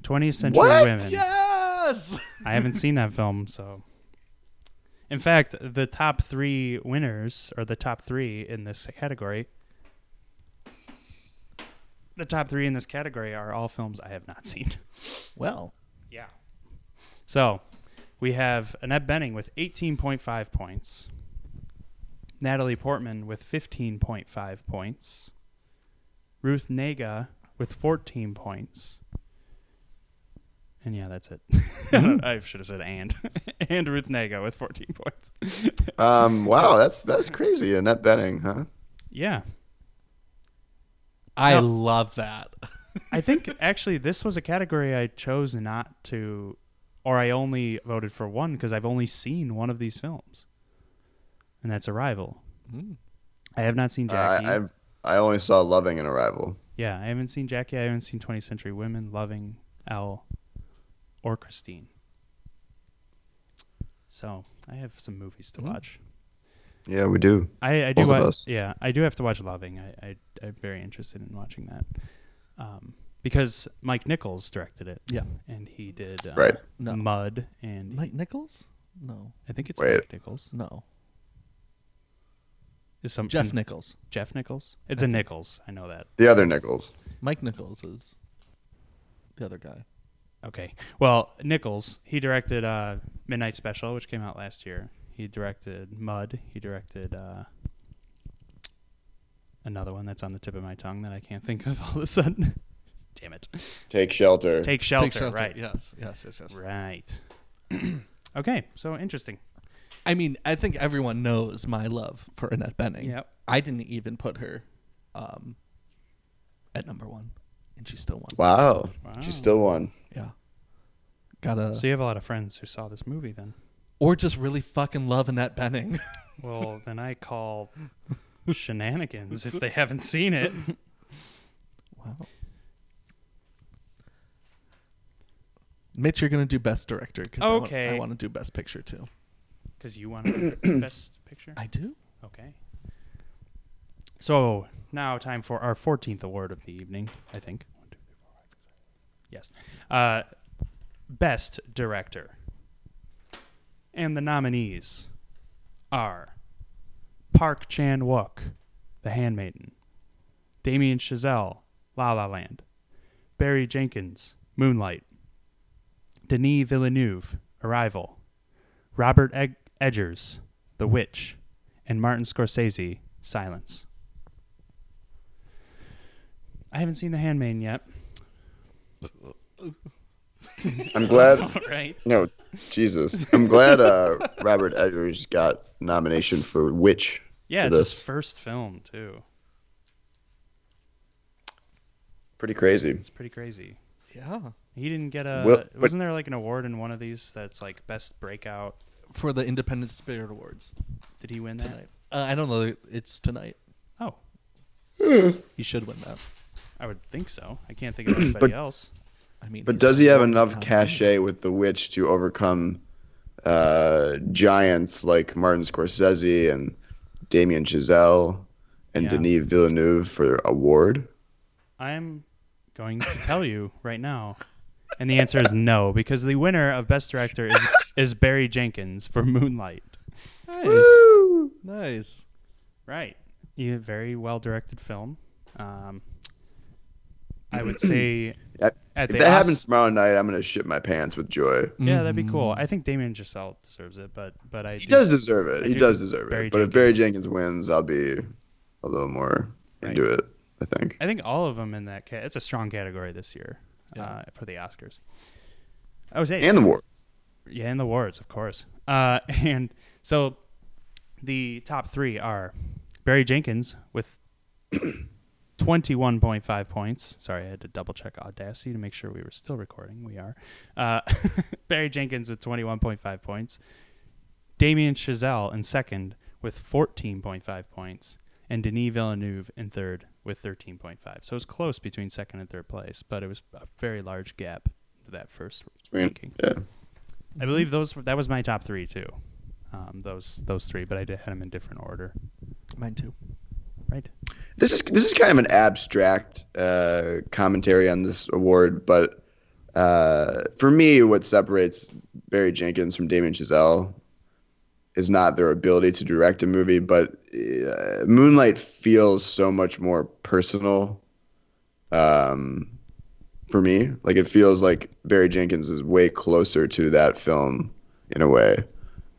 D: 20th Century
C: What?
D: Women.
E: Yes. [laughs]
D: I haven't seen that film, so. In fact, the top three winners, or the top three in this category, the top three in this category are all films I have not seen.
E: Well,
D: Yeah. So, we have Annette Bening with 18.5 points, Natalie Portman with 15.5 points, Ruth Negga with 14 points. And yeah, that's it. [laughs] I should have said and. [laughs] and Ruth Negga with 14 points. [laughs]
C: Um, wow, that's that's crazy. Annette Bening, huh?
D: Yeah.
E: I
D: No.
E: love that.
D: I think actually this was a category I chose not to, or I only voted for one because I've only seen one of these films, and that's Arrival. I have not seen Jackie.
C: I, I I only saw Loving and Arrival.
D: Yeah, I haven't seen Jackie. I haven't seen 20th Century Women, Loving, Elle, or Christine. So I have some movies to watch.
C: Yeah, we do.
D: I, I do
C: Both of
D: wa- yeah I do have to watch Loving. I, I I'm very interested in watching that, um, because Mike Nichols directed it.
E: Yeah.
D: and he did uh,
C: Right.
E: No.
D: Mud and
E: Mike Nichols? No.
D: I think it's
C: Wait.
D: Mike Nichols.
E: No.
D: Is some
E: Jeff Nichols.
D: Jeff Nichols? It's a Nichols. I know that.
C: The other Nichols.
E: Mike Nichols is the other guy.
D: Okay. Well, Nichols, he directed uh, Midnight Special, which came out last year. He directed Mud. He directed uh, another one that's on the tip of my tongue that I can't think of all of a sudden. [laughs] Damn it.
C: Take shelter.
D: Take shelter,
E: Take shelter.
D: right.
E: Yes, yes, yes, yes.
D: Right. [clears throat] okay, so interesting.
E: I mean, I think everyone knows my love for Annette Bening.
D: Yep.
E: I didn't even put her um, at number one, and she still won.
C: Wow.
D: Wow.
C: She still won.
E: Yeah. Gotta
D: So you have a lot of friends who saw this movie then.
E: or just really fucking love Annette Bening. [laughs]
D: Well, then I call [laughs] shenanigans if they haven't seen it.
E: wow. Mitch, you're gonna do best director because
D: Okay.
E: I want to do best picture too.
D: Because you want [clears throat] best picture?
E: I do.
D: Okay. So now time for our 14th award of the evening, I think. One, two, three, four, five, six, seven. Yes. Uh, best director. And the nominees are Park Chan Wook, The Handmaiden, Damien Chazelle, La La Land, Barry Jenkins, Moonlight, Denis Villeneuve, Arrival, Robert Eg- Eggers, The Witch, and Martin Scorsese, Silence. I haven't seen The Handmaiden yet.
C: I'm glad. [laughs]
D: right.
C: No, Jesus. I'm glad uh, Robert Eggers got nomination for Witch.
D: Yeah,
C: for
D: it's his first film too.
C: Pretty crazy.
D: It's pretty crazy.
E: Yeah.
D: He didn't get a.
C: Well,
D: wasn't there like an award in one of these that's like best breakout?
E: For the Independent Spirit Awards
D: Did he win that?
E: tonight. Uh, I don't know. It's tonight.
D: Oh,
E: He should win that.
D: I would think so. I can't think of [clears throat] anybody else.
E: I mean,
C: But
E: he's
C: does he have enough
E: nominated.
C: cachet with The Witch to overcome uh, giants like Martin Scorsese and Damien Chazelle and
D: Yeah.
C: Denis Villeneuve for award?
D: I'm going to tell you right now. And the answer is no, because the winner of Best Director is, is Barry Jenkins for Moonlight.
E: Nice. Nice.
D: Right. You very well directed film. Um, I would say [clears throat]
C: That-
D: At
C: if
D: the
C: that
D: Os-
C: happens tomorrow night, I'm gonna shit my pants with joy.
D: yeah, that'd be cool. I think Damien Chazelle deserves it, but but I
C: He
D: do-
C: does deserve
D: I
C: it. He
D: do
C: does
D: think
C: deserve
D: Barry
C: it. But if Barry
D: Jenkins-
C: Jenkins wins, I'll be a little more
D: Right.
C: into it. I think.
D: I think all of them in that. Ca- it's a strong category this year
E: Yeah.
D: uh, for the Oscars. Oh, hey,
C: And the
D: so-
C: war.
D: Yeah, in the awards, of course. Uh, [laughs] and so the top three are Barry Jenkins with [coughs] 21.5 points. Sorry, I had to double check Audacity to make sure we were still recording. We are. Uh, [laughs] Barry Jenkins with 21.5 points. Damien Chazelle in second with 14.5 points. And Denis Villeneuve in third with 13.5. So it was close between second and third place, but it was a very large gap to that first ranking.
C: Yeah.
D: I believe those that was my top three too. Um, those those three, but I did, had them in different order.
E: Mine too.
D: Right.
C: This is this is kind of an abstract uh, commentary on this award, but uh, for me, what separates Barry Jenkins from Damien Chazelle is not their ability to direct a movie, but uh, Moonlight feels so much more personal um, for me. Like it feels like Barry Jenkins is way closer to that film in a way,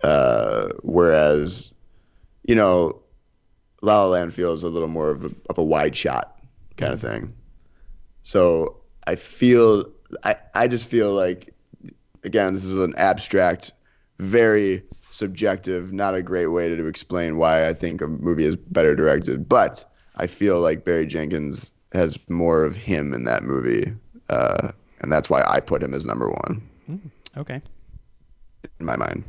C: uh, whereas you know La La Land feels a little more of a, of a wide shot kind of thing. So I feel I, I just feel like again this is an abstract, very subjective, not a great way to explain why I think a movie is better directed. But I feel like Barry Jenkins has more of him in that movie, uh, and that's why I put him as number one
D: Okay.
C: in my mind.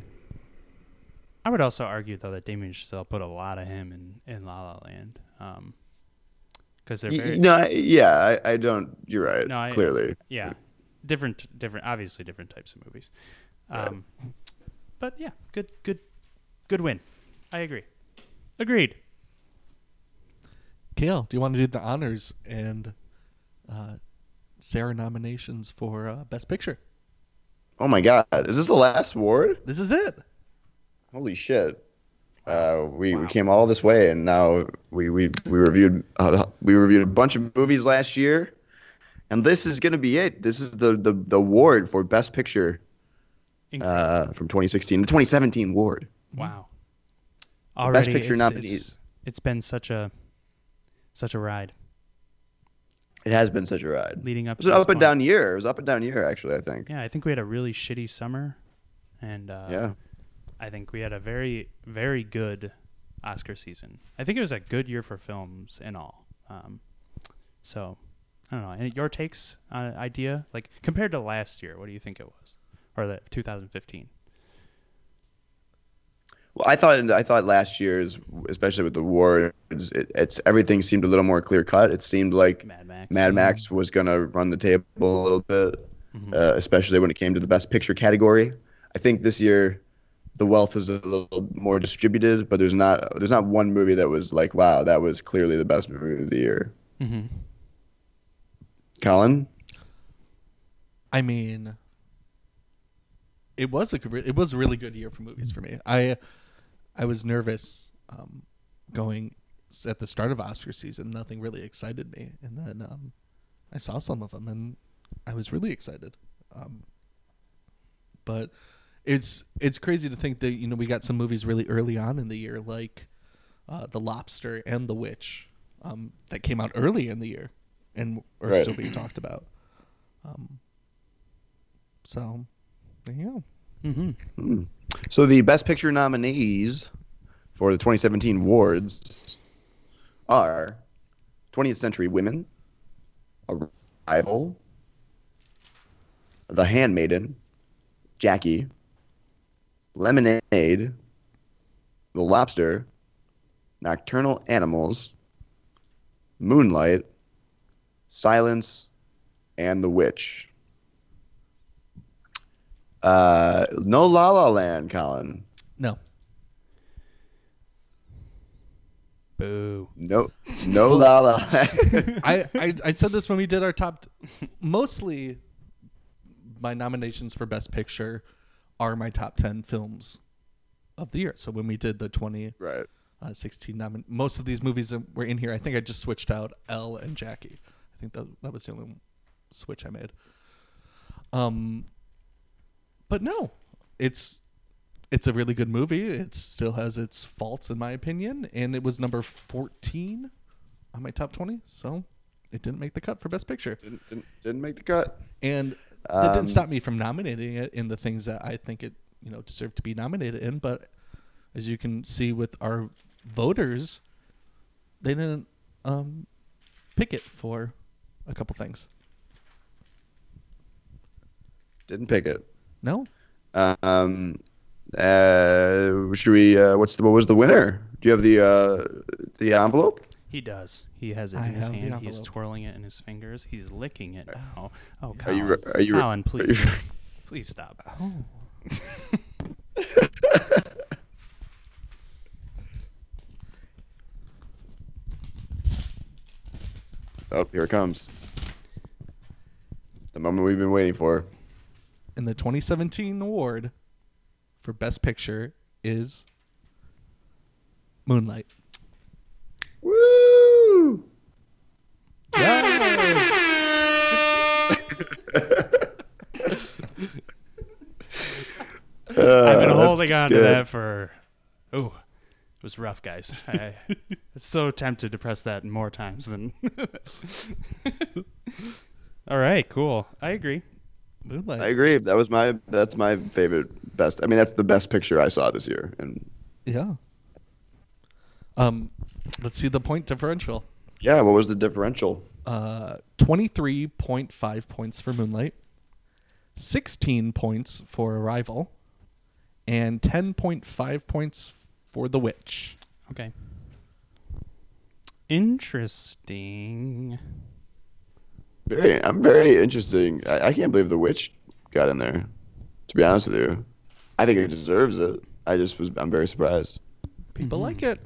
D: I would also argue though that Damien Chazelle put a lot of him in in La La Land, Um, because they're very
C: no, I- yeah, I, I don't. You're right.
D: No, I-
C: clearly.
D: yeah different different obviously different types of movies. Um, but yeah, good good good win. I agree. Agreed.
E: Kale, do you want to do the honors and uh, Sarah nominations for uh, Best Picture?
C: Oh my God, is this the last award?
E: This is it.
C: Holy shit! Uh, we, we came all this way, and now we we we reviewed uh, we reviewed a bunch of movies last year, and this is gonna be it. This is the the, the award for Best Picture uh, from 2016, the 2017 award.
D: Wow. Already,
C: Best Picture
D: it's-
C: nominees.
D: It's, it's been such a such a ride
C: It has been such a ride.
D: leading up, It
C: was
D: to
C: an up and down year. It was up and down year, actually. I think.
D: Yeah, I think we had a really shitty summer, and uh,
C: Yeah.
D: I think we had a very very good Oscar season. I think it was a good year for films in all. Um, so I don't know. And your takes on idea, like compared to last year, what do you think it was, or the 2015?
C: Well, I thought I thought last year's, especially with the awards, it, it's everything seemed a little more clear cut. It seemed like
D: Mad Max.
C: Mad Max was gonna run the table a little bit,
D: Mm-hmm.
C: uh, especially when it came to the Best Picture category. I think this year, the wealth is a little more distributed, but there's not there's not one movie that was like, wow, that was clearly the best movie of the year.
D: Mm-hmm.
C: Colin,
E: I mean, it was a it was a really good year for movies for me. I I was nervous um, going s- at the start of Oscar season. Nothing really excited me, and then um, I saw some of them, and I was really excited. Um, but it's it's crazy to think that you know we got some movies really early on in the year, like uh, The Lobster and The Witch, um, that came out early in the year and are
C: Right.
E: still being talked about. Um, so, there you go.
D: Mm-hmm.
C: So the Best Picture nominees for the 2017 awards are 20th Century Women, Arrival, The Handmaiden, Jackie, Lemonade, The Lobster, Nocturnal Animals, Moonlight, Silence, and The Witch. Uh, no La La Land, Colin.
E: No,
D: Boo.
C: No, no La La [laughs]
E: I, I I said this when we did our top. T- mostly, my nominations for Best Picture are my top ten films of the year. So when we did the twenty
C: right.
E: uh, sixteen nomin, most of these movies were in here. I think I just switched out Elle and Jackie. I think that that was the only switch I made. Um, but no, it's it's a really good movie. It still has its faults, in my opinion, and it was number fourteen on my top twenty. So it didn't make the cut for Best Picture,
C: Didn't, didn't, didn't make the cut.
E: and that
C: Um,
E: didn't stop me from nominating it in the things that I think it you know deserved to be nominated in. But as you can see with our voters, they didn't um, pick it for a couple things.
C: Didn't pick it.
E: No,
C: Um, uh, should we? Uh, what's the? What was the winner? Do you have the uh, the envelope?
D: He does. He has it
E: I
D: in his hand. He's twirling it in his fingers. He's licking it now. Oh,
C: Are
D: Colin.
C: you? re- Are you? re-
D: Colin,
C: are
D: please.
C: you-
D: please stop. [laughs]
C: Oh. [laughs] Oh, here it comes. The moment we've been waiting for.
E: And the 2017 award for Best Picture is Moonlight.
C: Woo!
D: I've been
C: Uh,
D: holding on to that for. Ooh, it was rough, guys. I, was so tempted to press that more times than. [laughs] All right, cool. I agree.
E: Moonlight.
C: I agree. That was my. That's my favorite. Best. I mean, that's the best picture I saw this year. And
E: Yeah. Um, let's see the point differential.
C: yeah, what was the differential?
E: Uh, 23.5 points for Moonlight, 16 points for Arrival, and 10.5 points for The Witch.
D: Okay. Interesting.
C: Very. I'm very interesting. I, I can't believe the witch got in there. To be honest with you, I think it deserves it. I just was. I'm very surprised.
E: People
D: Mm-hmm.
E: like it.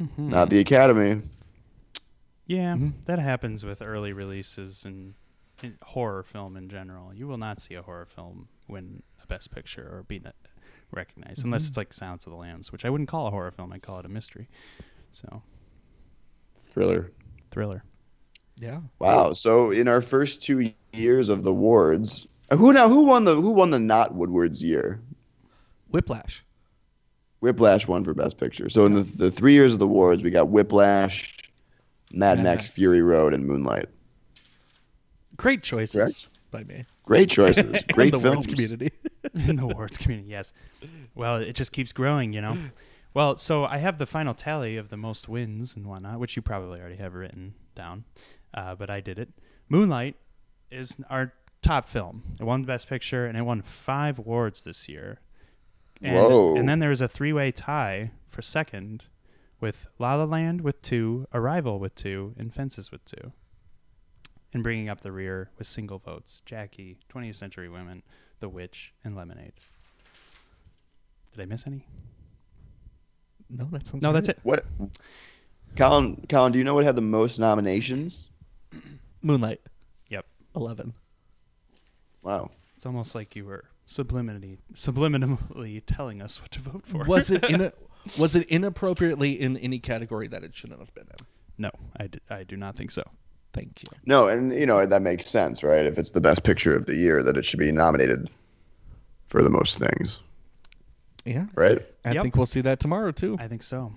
D: Mm-hmm.
C: not the Academy.
D: Yeah, that happens with early releases and in horror film in general. You will not see a horror film win a Best Picture or be n- recognized unless it's like Sounds of the Lambs, which I wouldn't call a horror film. I'd call it a mystery. So
C: Thriller.
D: Thriller.
E: Yeah.
C: Wow. So in our first two years of the awards, who now who won the who won the not Woodward's year?
E: Whiplash.
C: Whiplash won for Best Picture. So in the the three years of the awards, we got Whiplash, Mad,
E: Mad
C: Max,
E: Max.
C: Fury Road, and Moonlight.
E: Great choices
C: Correct.
E: by me.
C: Great choices. [laughs]
E: And
C: Great
E: the
C: films.
E: Words community. [laughs]
D: in the awards community. Yes. Well, it just keeps growing, you know. [laughs] Well, so I have the final tally of the most wins and whatnot, which you probably already have written down, uh, but I did it. Moonlight is our top film. It won Best Picture and it won five awards this year. And,
C: Whoa.
D: And then there was a three-way tie for second, with La La Land with two, Arrival with two, and Fences with two. And bringing up the rear with single votes: Jackie, 20th Century Women, The Witch, and Lemonade. Did I miss any?
E: No, that sounds
D: No, that's it.
C: What? Colin, Colin, do you know what had the most nominations? [clears throat]
E: Moonlight.
D: Yep.
E: 11.
C: Wow.
D: It's almost like you were subliminally subliminally telling us what to vote for.
E: Was it in a, [laughs] was it inappropriately in any category that it shouldn't have been in?
D: no, I, d- I do not think so.
E: Thank you.
C: No, and you know that makes sense, right? If it's the best picture of the year, that it should be nominated for the most things,
E: Yeah.
C: right?
E: I
D: Yep.
E: think we'll see that tomorrow too.
D: I think so.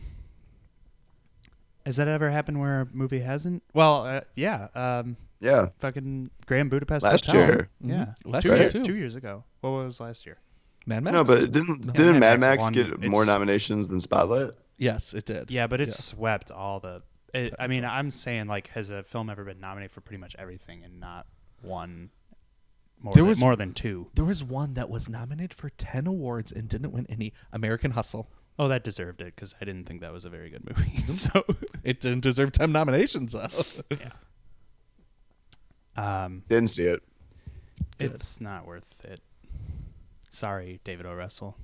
D: Has that ever happened where a movie hasn't? Well, uh, yeah. Um,
C: Yeah.
D: fucking Grand Budapest
C: Last
D: Hotel.
C: year.
D: Yeah,
E: Last
D: two,
E: year,
D: year-
E: too.
D: two years ago. What was last year?
E: Mad Max.
C: No, but didn't
D: No.
C: didn't
D: Mad
C: Mad
D: Max
C: Max get more nominations than Spotlight?
E: yes, it did.
D: Yeah, but it swept all the. It, I mean, I'm saying like, has a film ever been nominated for pretty much everything and not won more,
E: There
D: than,
E: was-
D: more than two?
E: There was one that was nominated for 10 awards and didn't win any. American Hustle.
D: Oh, that deserved it because I didn't think that was a very good movie. [laughs] so,
E: It didn't deserve 10 nominations though. [laughs]
D: um,
C: Didn't see it.
D: it's not worth it. Sorry, David O. Russell.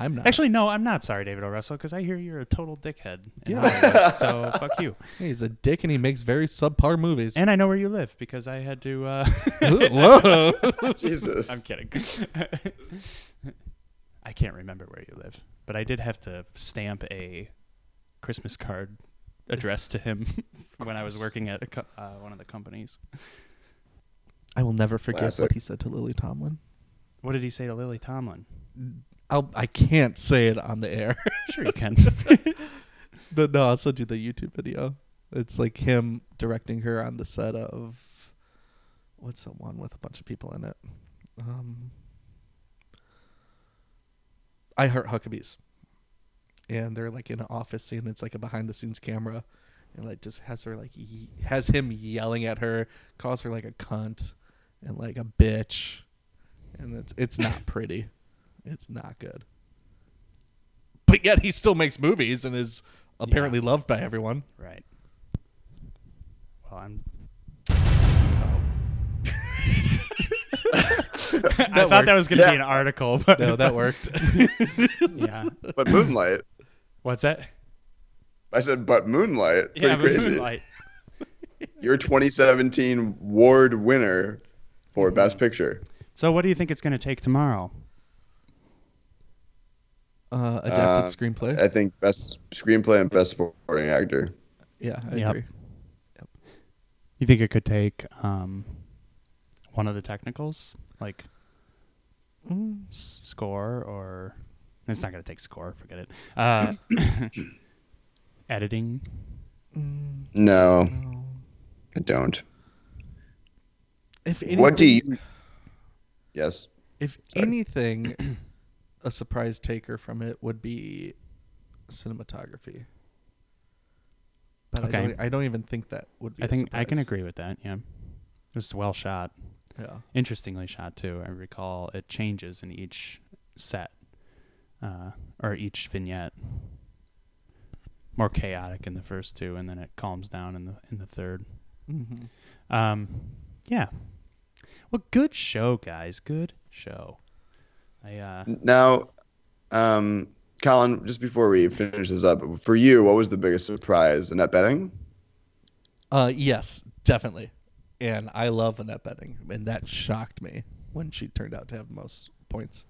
E: I'm not.
D: Actually, no, I'm not sorry, David O. Russell, because I hear you're a total dickhead. In
E: Yeah.
D: Hollywood, so [laughs] fuck you.
E: he's a dick and he makes very subpar movies.
D: And I know where you live because I had to. Uh, [laughs]
E: Whoa. [laughs]
C: Jesus.
D: I'm kidding. I can't remember where you live, but I did have to stamp a Christmas card addressed to him when I was working at a co- uh, one of the companies.
E: I will never forget what he said to Lily Tomlin.
D: What did he say to Lily Tomlin?
E: I'll, I can't say it on the air. [laughs]
D: Sure, you can. [laughs]
E: but no, I'll send you the YouTube video. It's like him directing her on the set of what's the one with a bunch of people in it? Um, I Heart Huckabees, and they're like in an office scene. It's like a behind the scenes camera, and like just has her like ye- has him yelling at her, calls her like a cunt and like a bitch, and it's it's not pretty. It's not good. But yet he still makes movies and is apparently loved by everyone.
D: right. Well, I'm. Oh. [laughs] I thought that was going to
C: Yeah.
D: be an article, but
E: No, that worked. [laughs]
D: yeah.
C: But Moonlight.
D: What's that?
C: I said, but Moonlight. Pretty
D: Yeah, but
C: crazy.
D: Moonlight. [laughs]
C: Your 2017 Ward winner for mm-hmm. Best Picture.
D: So, what do you think it's going to take tomorrow?
E: Uh, adapted
C: Uh,
E: screenplay.
C: I think Best Screenplay and Best Supporting Actor.
E: yeah, I
D: Yep.
E: agree.
D: You think it could take um, one of the technicals, like
E: Mm.
D: s- score, or it's not going to take score. Forget it. Uh, [coughs] editing.
C: No, I don't.
E: If anything,
C: What do you? Yes.
E: If anything, [coughs] a surprise taker from it would be cinematography. But
D: Okay.
E: I, don't, I don't even think that would be.
D: I
E: a
D: think I can agree with that. Yeah, it was well shot.
E: Yeah.
D: Interestingly shot too. I recall it changes in each set, uh, or each vignette. More chaotic in the first two, and then it calms down in the in the third.
E: Mhm.
D: Um, yeah. Well, good show, guys. Good show. I uh,
C: Now, um, Colin, just before we finish this up, for you, what was the biggest surprise? Annette Bening?
E: Uh, yes, definitely. And I love Annette Bening, and that shocked me when she turned out to have the most points.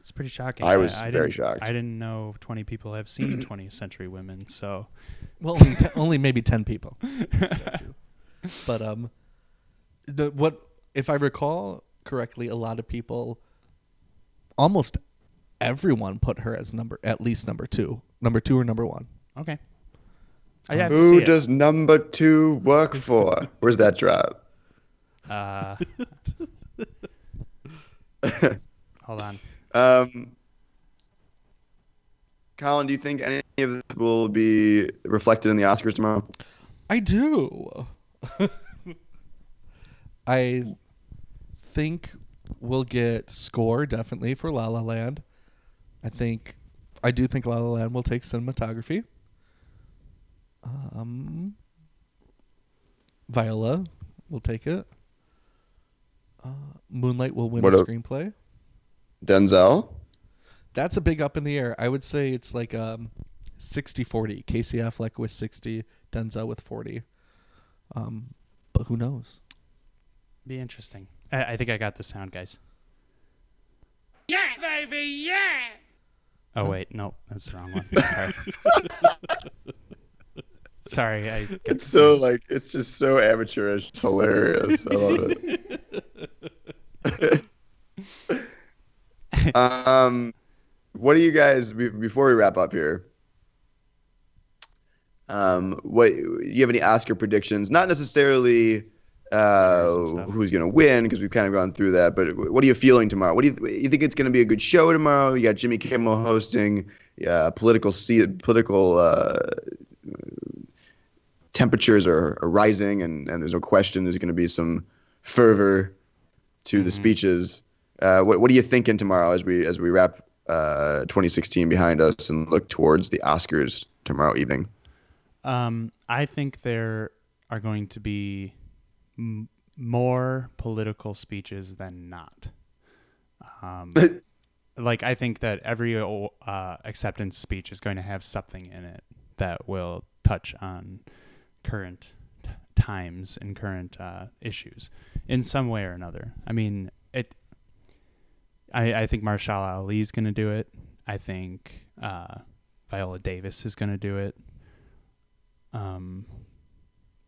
D: It's pretty shocking.
C: I was
D: I
C: very shocked.
D: I didn't know 20 people have seen [clears throat] 20th Century Women, so
E: Well, only, te- only maybe ten people. [laughs] But um, the what if I recall correctly, a lot of people, almost everyone, put her as number at least number two, number two or number one.
D: okay. I have to see
C: Who
D: it.
C: does number two work for? Where's that drop?
D: Uh, [laughs] hold on.
C: Um, Colin, do you think any of this will be reflected in the Oscars tomorrow?
E: I do. [laughs] I think we'll get score definitely for La La Land. I think I do think La La Land will take cinematography. Um, Viola will take it. Uh, Moonlight will win
C: What
E: a
C: a-
E: screenplay.
C: Denzel?
E: That's a big up in the air. I would say it's like um 60-40. Casey Affleck with 60, Denzel with 40. Um, but who knows?
D: Be interesting. I, I think I got the sound, guys.
H: Yeah, baby, yeah.
D: Oh wait, no, that's the wrong one. [laughs] Sorry. Sorry, I got
C: It's so
D: confused.
C: like it's just so amateurish. It's hilarious. I love it. [laughs] um, what do you guys before we wrap up here? Um, what you have any Oscar predictions? Not necessarily uh,
D: Winners and stuff.
C: who's going to win because we've kind of gone through that. But what are you feeling tomorrow? What do you you think it's going to be a good show tomorrow? You got Jimmy Kimmel hosting. Yeah, political se- political uh, temperatures are, are rising, and, and there's no question there's going to be some fervor to the speeches. Uh, what, what are you thinking tomorrow as we as we wrap uh, 2016 behind us and look towards the Oscars tomorrow evening?
D: Um, I think there are going to be m- more political speeches than not. Um, [laughs] like I think that every uh, acceptance speech is going to have something in it that will touch on current t- times and current uh, issues in some way or another. I mean, it. I, I think Mahershala Ali is going to do it. I think uh, Viola Davis is going to do it. Um,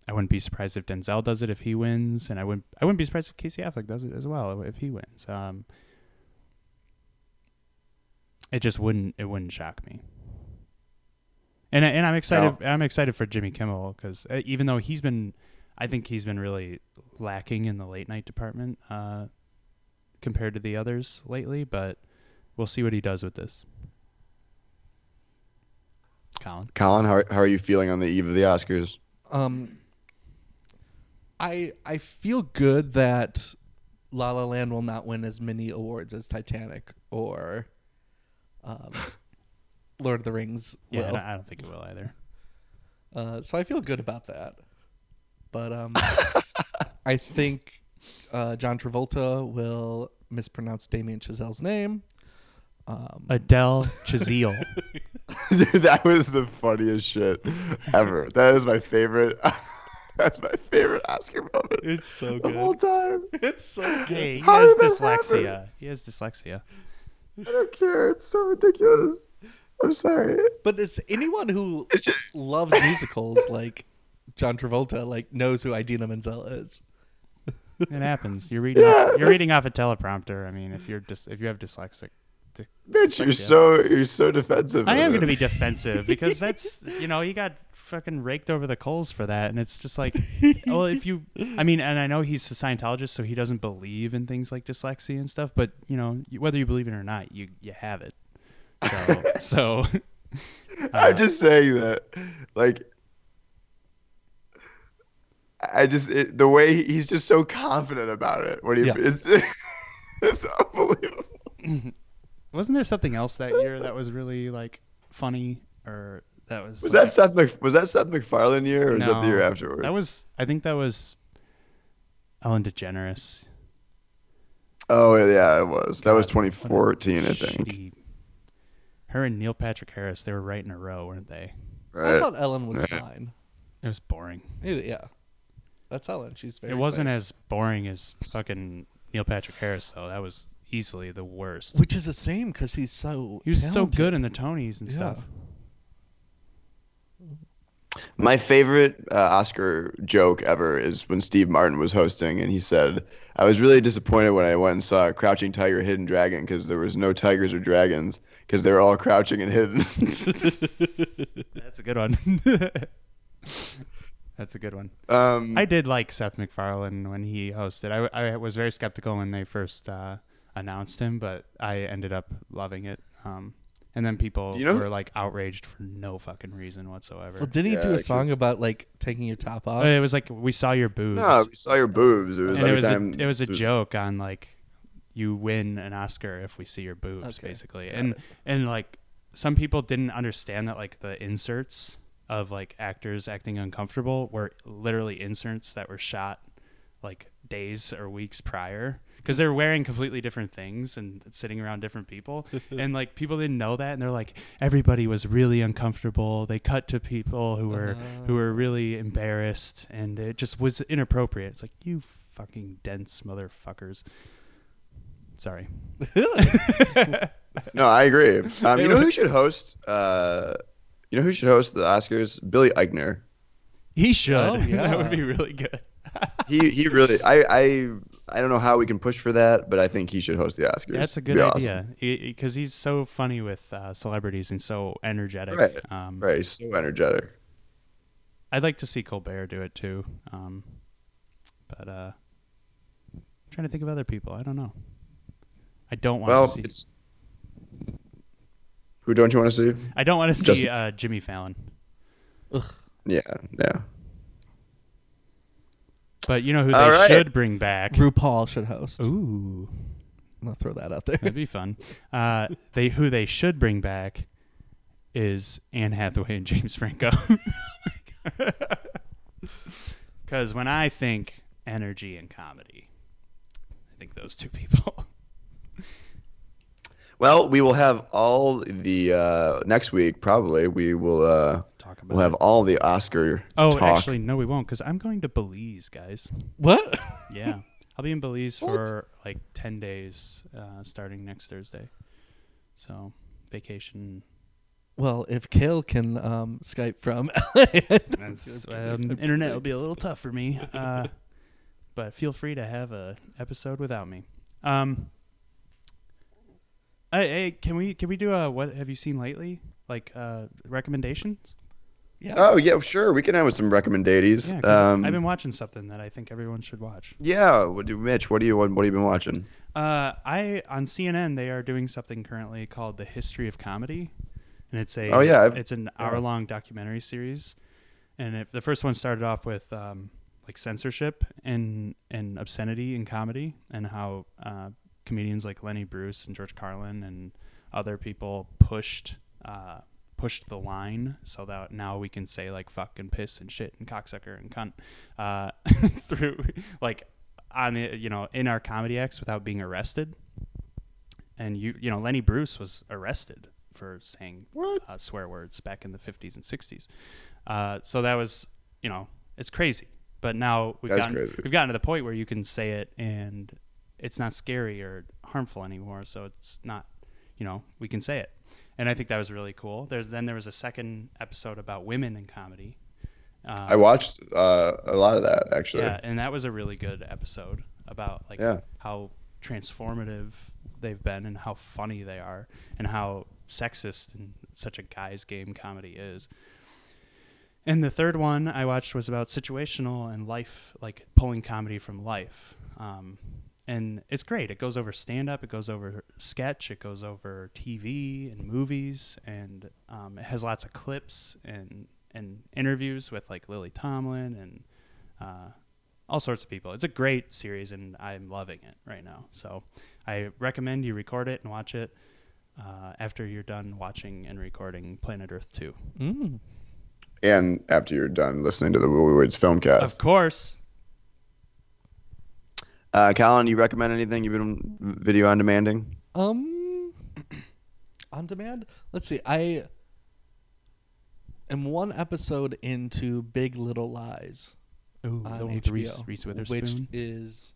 D: I wouldn't be surprised if Denzel does it if he wins, and I wouldn't. I wouldn't be surprised if Casey Affleck does it as well if he wins. Um, it just wouldn't. It wouldn't shock me. And I, and I'm excited. I'm excited for Jimmy Kimmel because even though he's been, I think he's been really lacking in the late night department uh, compared to the others lately. But we'll see what he does with this. Colin.
C: Colin, how, how are you feeling on the eve of the Oscars?
E: Um, I I feel good that La La Land will not win as many awards as Titanic or um, [laughs] Lord of the Rings.
D: Yeah,
E: will.
D: I don't- I don't think it will either.
E: Uh, so I feel good about that. But um, [laughs] I think uh, John Travolta will mispronounce Damien Chazelle's name. Um,
D: Adele Chazelle. [laughs]
C: Dude, that was the funniest shit ever. That is my favorite. [laughs] That's my favorite Oscar moment.
E: It's so good.
C: the whole time. [laughs]
E: It's so good.
D: Hey, he
C: How
D: has
C: did that happen?
D: dyslexia. He has dyslexia.
C: I don't care. It's so ridiculous. I'm sorry.
E: But it's anyone who [laughs] loves musicals like John Travolta like knows who Idina Menzel is.
D: It happens. You're reading. off, you're reading off a teleprompter. I mean, if you're just if you have dyslexic. dy-
C: Bitch, you're
D: dyslexia.
C: so you're so defensive.
D: I
C: of
D: am going to be defensive because that's you know you got fucking raked over the coals for that, and it's just like, well, [laughs] oh, if you, I mean, and I know he's a Scientologist, so he doesn't believe in things like dyslexia and stuff, but you know whether you believe it or not, you you have it. So, [laughs] so [laughs] uh,
C: I'm just saying that, like, I just it, the way he- he's just so confident about it. When he,
E: Yeah.
C: it's, it's unbelievable. [clears throat]
D: wasn't there something else that year that was really like funny or that was
C: Was
D: like-
C: that Seth Mc, was that Seth MacFarlane year or was that the year
D: No,
C: afterwards?
D: That was I think that was Ellen DeGeneres.
C: oh yeah, it was. That was
D: God, what a
C: 2014, I think.
D: shitty- Her and Neil Patrick Harris, they were right in a row, weren't they?
E: I
C: Right.
E: thought Ellen was
C: Yeah.
E: fine.
D: It was boring.
E: It- yeah, that's Ellen. She's very.
D: it wasn't
E: safe.
D: as boring as fucking Neil Patrick Harris though. That was easily the worst.
E: which is a shame because he's so.
D: He was so good in the Tonys and
E: Yeah.
D: stuff.
C: My favorite uh, Oscar joke ever is when Steve Martin was hosting and he said, I was really disappointed when I went and saw Crouching Tiger, Hidden Dragon because there was no tigers or dragons because they were all crouching and hidden. [laughs]
D: That's a good one. [laughs] That's a good one.
C: um,
D: I did like Seth MacFarlane when he hosted. I, I was very skeptical when they first uh, announced him, but I ended up loving it. Um, and then people
C: You know-
D: were like outraged for no fucking reason whatsoever.
E: Well, didn't he do a song about like taking your top off?
D: it was like we saw your boobs.
C: no, we saw your boobs. It was
D: and it was
C: time.
D: a, it was a joke on like you win an Oscar if we see your boobs,
E: Okay,
D: basically.
E: got
D: And
E: it.
D: and like some people didn't understand that like the inserts of like actors acting uncomfortable were literally inserts that were shot like days or weeks prior because they're wearing completely different things and sitting around different people [laughs] and like people didn't know that and they're like everybody was really uncomfortable they cut to people who were who were really embarrassed and it just was inappropriate it's like you fucking dense motherfuckers sorry [laughs]
C: No, I agree. Um, [laughs] you know who should host? Uh, you know who should host the Oscars? Billy Eichner.
D: he should
E: Oh, yeah.
D: that would be really good
C: He he really. I I I don't know how we can push for that, but I think he should host the Oscars.
D: that's a good
C: be
D: idea because he's so funny with uh, celebrities and so energetic
C: Right.
D: um,
C: Right. He's so energetic.
D: I'd like to see Colbert do it too. Um, but uh, I'm trying to think of other people. I don't know. I don't want
C: Well,
D: to see.
C: it's. Who don't you want to see?
D: I don't want to see
C: Justin-
D: uh, Jimmy Fallon. Ugh.
C: Yeah, yeah.
D: But you know who they
C: All right.
D: should bring back?
E: RuPaul should host.
D: Ooh,
E: I'm gonna throw that out there.
D: that'd be fun. Uh, they who they should bring back is Anne Hathaway and James Franco. [laughs] Because when I think energy and comedy, I think those two people. [laughs]
C: Well, we will have all the uh, next week. Probably we will. Uh,
D: Talk about
C: we'll have
D: it.
C: all the Oscar.
D: Oh,
C: talk.
D: actually, no, we won't, because I'm going to Belize, guys.
E: What? [laughs]
D: Yeah, I'll be in Belize for like ten days, uh, starting next Thursday. So, vacation.
E: Well, if Kale can um, Skype from [laughs] LA,
D: That's, um, internet will be a little tough for me, uh, [laughs] but feel free to have a episode without me. Um, hey, hey, can we can we do a what have you seen lately? Like uh, recommendations?
E: Yeah.
C: Oh yeah, sure. We can have some recommendations.
D: Yeah,
C: um,
D: I've been watching something that I think everyone should watch.
C: Yeah, what do Mitch? What do you what, what have you been watching?
D: Uh, I on CNN they are doing something currently called the History of Comedy, and it's a
C: Oh, yeah, I've-
D: it's an hour long documentary series, and it, the first one started off with um, like censorship and and obscenity in comedy, and how uh, comedians like Lenny Bruce and George Carlin and other people pushed uh, pushed the line so that now we can say like fuck and piss and shit and cocksucker and cunt uh, [laughs] through like on the you know in our comedy acts without being arrested. And you you know Lenny Bruce was arrested for saying uh, swear words back in the 50s and 60s. Uh, so that was you know it's crazy. But now we've
C: That's
D: gotten
C: crazy.
D: we've gotten to the point where you can say it and it's not scary or harmful anymore. So it's not you know we can say it. And I think that was really cool. There's then there was a second episode about women in comedy. Um,
C: I watched uh, a lot of that actually.
D: yeah, and that was a really good episode about like
C: Yeah.
D: how transformative they've been and how funny they are and how sexist and such a guy's game comedy is. And the third one I watched was about situational and life, like pulling comedy from life. Um, and it's great. It goes over stand up, it goes over sketch, it goes over TV and movies, and um, it has lots of clips and and interviews with like Lily Tomlin and uh, all sorts of people. It's a great series, and I'm loving it right now. So I recommend you record it and watch it uh, after you're done watching and recording Planet Earth 2.
E: Mm.
C: And after you're done listening to the Willie Woods Filmcast,
D: Of course.
C: Uh, Colin, you recommend anything you've been video on demanding?
E: Um, [clears throat] on demand. Let's see. I am one episode into Big Little Lies
D: Ooh,
E: on
D: the one with
E: HBO,
D: Reese- Reese
E: which is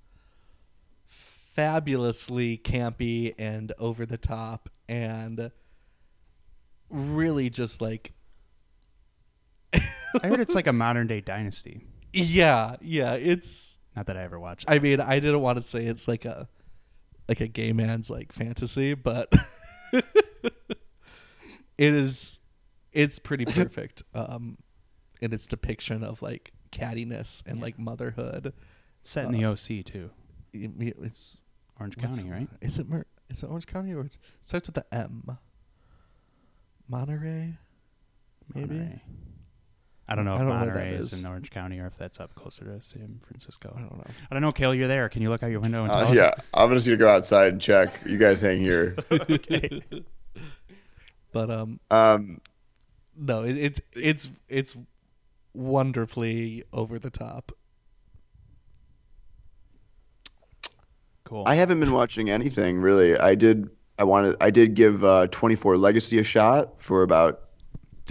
E: fabulously campy and over the top and really just like
D: I heard it's [laughs] like a modern day dynasty.
E: yeah, yeah, it's
D: Not that I ever watched.
E: I mean, I didn't want to say it's like a like a gay man's like fantasy, but [laughs] it is it's pretty [laughs] perfect um in its depiction of like cattiness and like motherhood.
D: Set in the OC too.
E: I mean, It's
D: Orange County, right?
E: Is it Mer- is it Orange County or it's, it starts with the M? Monterey, maybe.
D: Monterey. I don't know
E: I
D: if
E: don't know where
D: Monterey
E: that
D: is.
E: is.
D: in Orange County or if that's up closer to San Francisco.
E: I don't know.
D: I don't know, Kale. You're there. Can you look out your window and tell
C: Uh,
D: us?
C: yeah, I'm just gonna go outside and check. You guys hang here. [laughs] [laughs]
D: okay.
E: But um,
C: Um,
E: no, it, it's it's it's wonderfully over the top.
D: Cool.
C: I haven't been watching anything really. I did. I wanted. I did give uh, 24 Legacy a shot for about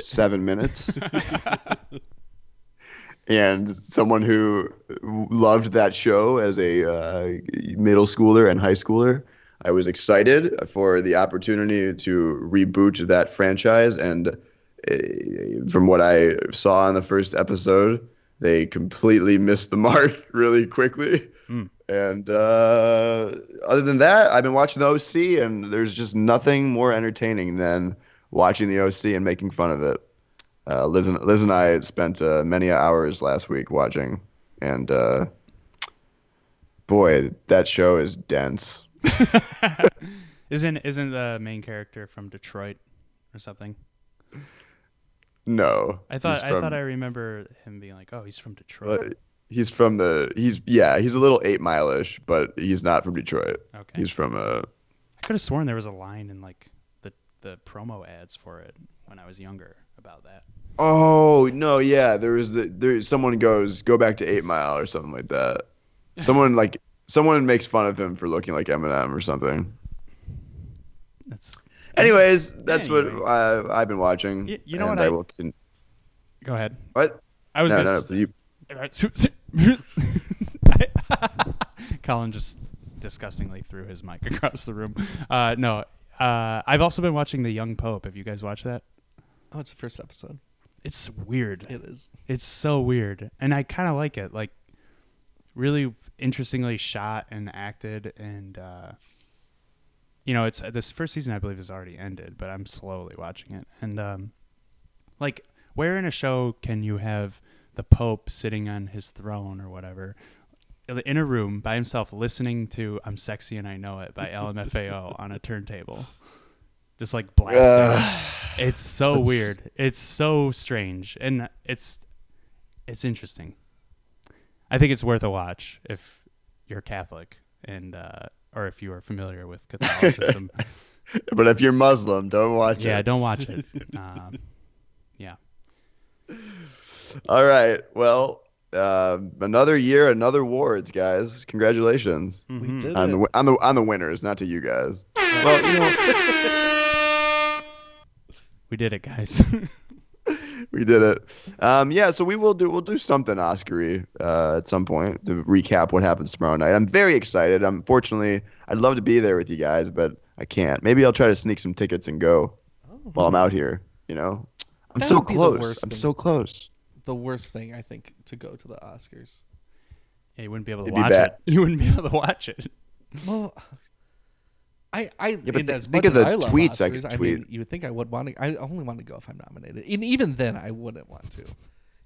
C: seven minutes. [laughs] and someone who loved that show as a uh, middle schooler and high schooler, I was excited for the opportunity to reboot that franchise. And uh, from what I saw in the first episode, they completely missed the mark [laughs] really quickly. And uh, other than that, I've been watching the OC, and there's just nothing more entertaining than watching the OC and making fun of it. Uh, Liz, and, Liz and I spent uh, many hours last week watching, and uh, boy, that show is dense. [laughs]
D: Isn't isn't the main character from Detroit or something?
C: No,
D: I thought
C: he's
D: I thought I remember him being like, "Oh, he's from Detroit."
C: uh, he's from the he's yeah he's a little eight mile-ish, but he's not from Detroit.
D: Okay.
C: He's from uh
D: I could have sworn there was a line in like the promo ads for it when I was younger about that.
C: Oh no, yeah. There is the there. Someone goes go back to Eight Mile or something like that. [laughs] Someone like someone makes fun of him for looking like Eminem or something.
D: That's
C: Anyways, that's
D: Anyway.
C: what I, I've been watching.
D: Y- you know what I-
C: will. Con-
D: Go ahead.
C: what?
D: I was
C: no, no,
D: s-
C: you, [laughs] [laughs]
D: Colin just disgustingly threw his mic across the room. Uh, no, uh, I've also been watching The Young Pope. Have you guys watched that?
E: Oh, it's the first episode.
D: It's weird.
E: It is.
D: It's so weird, and I kind of like it. Like, really interestingly shot and acted, and uh, you know, it's this first season I believe has already ended, but I'm slowly watching it, and um, like, where in a show can you have the Pope sitting on his throne or whatever? In a room by himself, listening to "I'm Sexy and I Know It" by LMFAO [laughs] on a turntable, just like blasting.
C: Ugh.
D: It's so weird. It's so strange, and it's it's interesting. I think it's worth a watch if you're Catholic and uh, or if you are familiar with Catholicism. [laughs]
C: but if you're Muslim, don't watch
D: yeah,
C: it.
D: Yeah, don't watch it. [laughs] Um, yeah,
C: All right. Well, uh, another year, another awards, guys. Congratulations
D: Mm-hmm.
E: We did
C: on
E: it.
C: the on the on the winners, not to you guys. Well, you know. [laughs]
D: we did it, guys. [laughs]
C: we did it. Um, yeah, so we will do we'll do something Oscary uh, at some point to recap what happens tomorrow night. I'm very excited. Unfortunately, I'd love to be there with you guys, but I can't. Maybe I'll try to sneak some tickets and go while I'm out here. You know, I'm
E: That
C: so
E: would be the
C: close.
E: worst
C: I'm
E: thing.
C: so close.
E: The worst thing I think to go to the Oscars.
D: Yeah, you wouldn't be able to
C: It'd be
D: watch
C: bad.
D: it. [laughs] You wouldn't be able to watch it.
E: Well, I I
C: but
E: in
C: th-
E: as
C: think
E: much
C: of the
E: as I love
C: tweets I
E: Oscars,
C: could
E: I mean,
C: tweet.
E: you would think I would want to. I only want to go if I'm nominated, and even then, I wouldn't want to.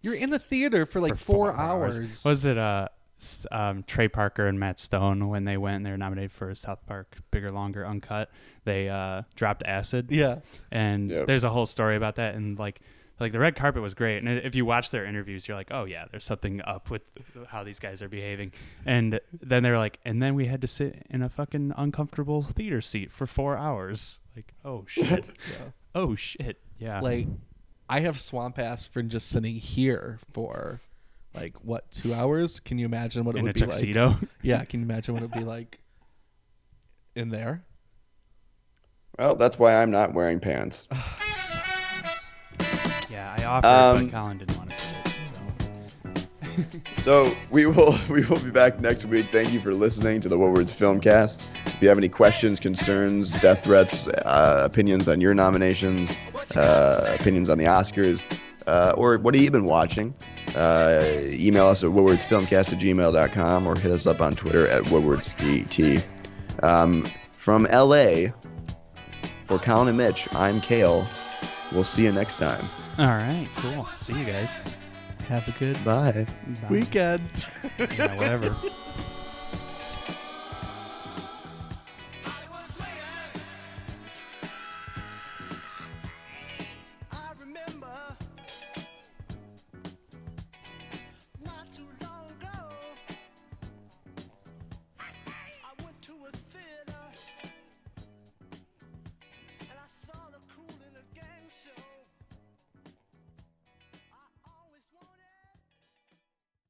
E: You're in a theater for like
D: for
E: four, hours.
D: Was it uh, s- um, Trey Parker and Matt Stone when they went and they were nominated for South Park Bigger, Longer, Uncut? They uh, dropped acid.
E: Yeah.
D: and
C: Yep.
D: there's a whole story about that. And like, like the red carpet was great. And if you watch their interviews, you're like, oh yeah, there's something up with how these guys are behaving. And then they're like, and then we had to sit in a fucking uncomfortable theater seat for four hours. Like, oh [laughs] shit. Oh shit. Yeah.
E: Like, I have swamp ass for just sitting here for like what two hours? Can you imagine what it
D: In
E: would
D: a
E: be
D: tuxedo?
E: like? [laughs] Yeah, can you imagine what it'd be like in there?
C: Well, that's why I'm not wearing pants. [sighs] [sighs] [sighs]
D: Offered,
C: Um,
D: but Colin didn't want to see it. So [laughs]
C: So we will [laughs] we will be back next week. Thank you for listening to the What Words Filmcast. If you have any questions, concerns, death threats, uh, opinions on your nominations, uh, opinions on the Oscars, uh, or what have you been watching, uh, email us at whatwordsfilmcast at gmail.com or hit us up on Twitter at woodwardsdt. Um, from LA, for Colin and Mitch, I'm Kale. We'll see you next time.
D: All right, cool. See you guys.
E: Have a good
C: Bye.
D: Bye.
E: weekend.
D: Yeah, whatever. [laughs]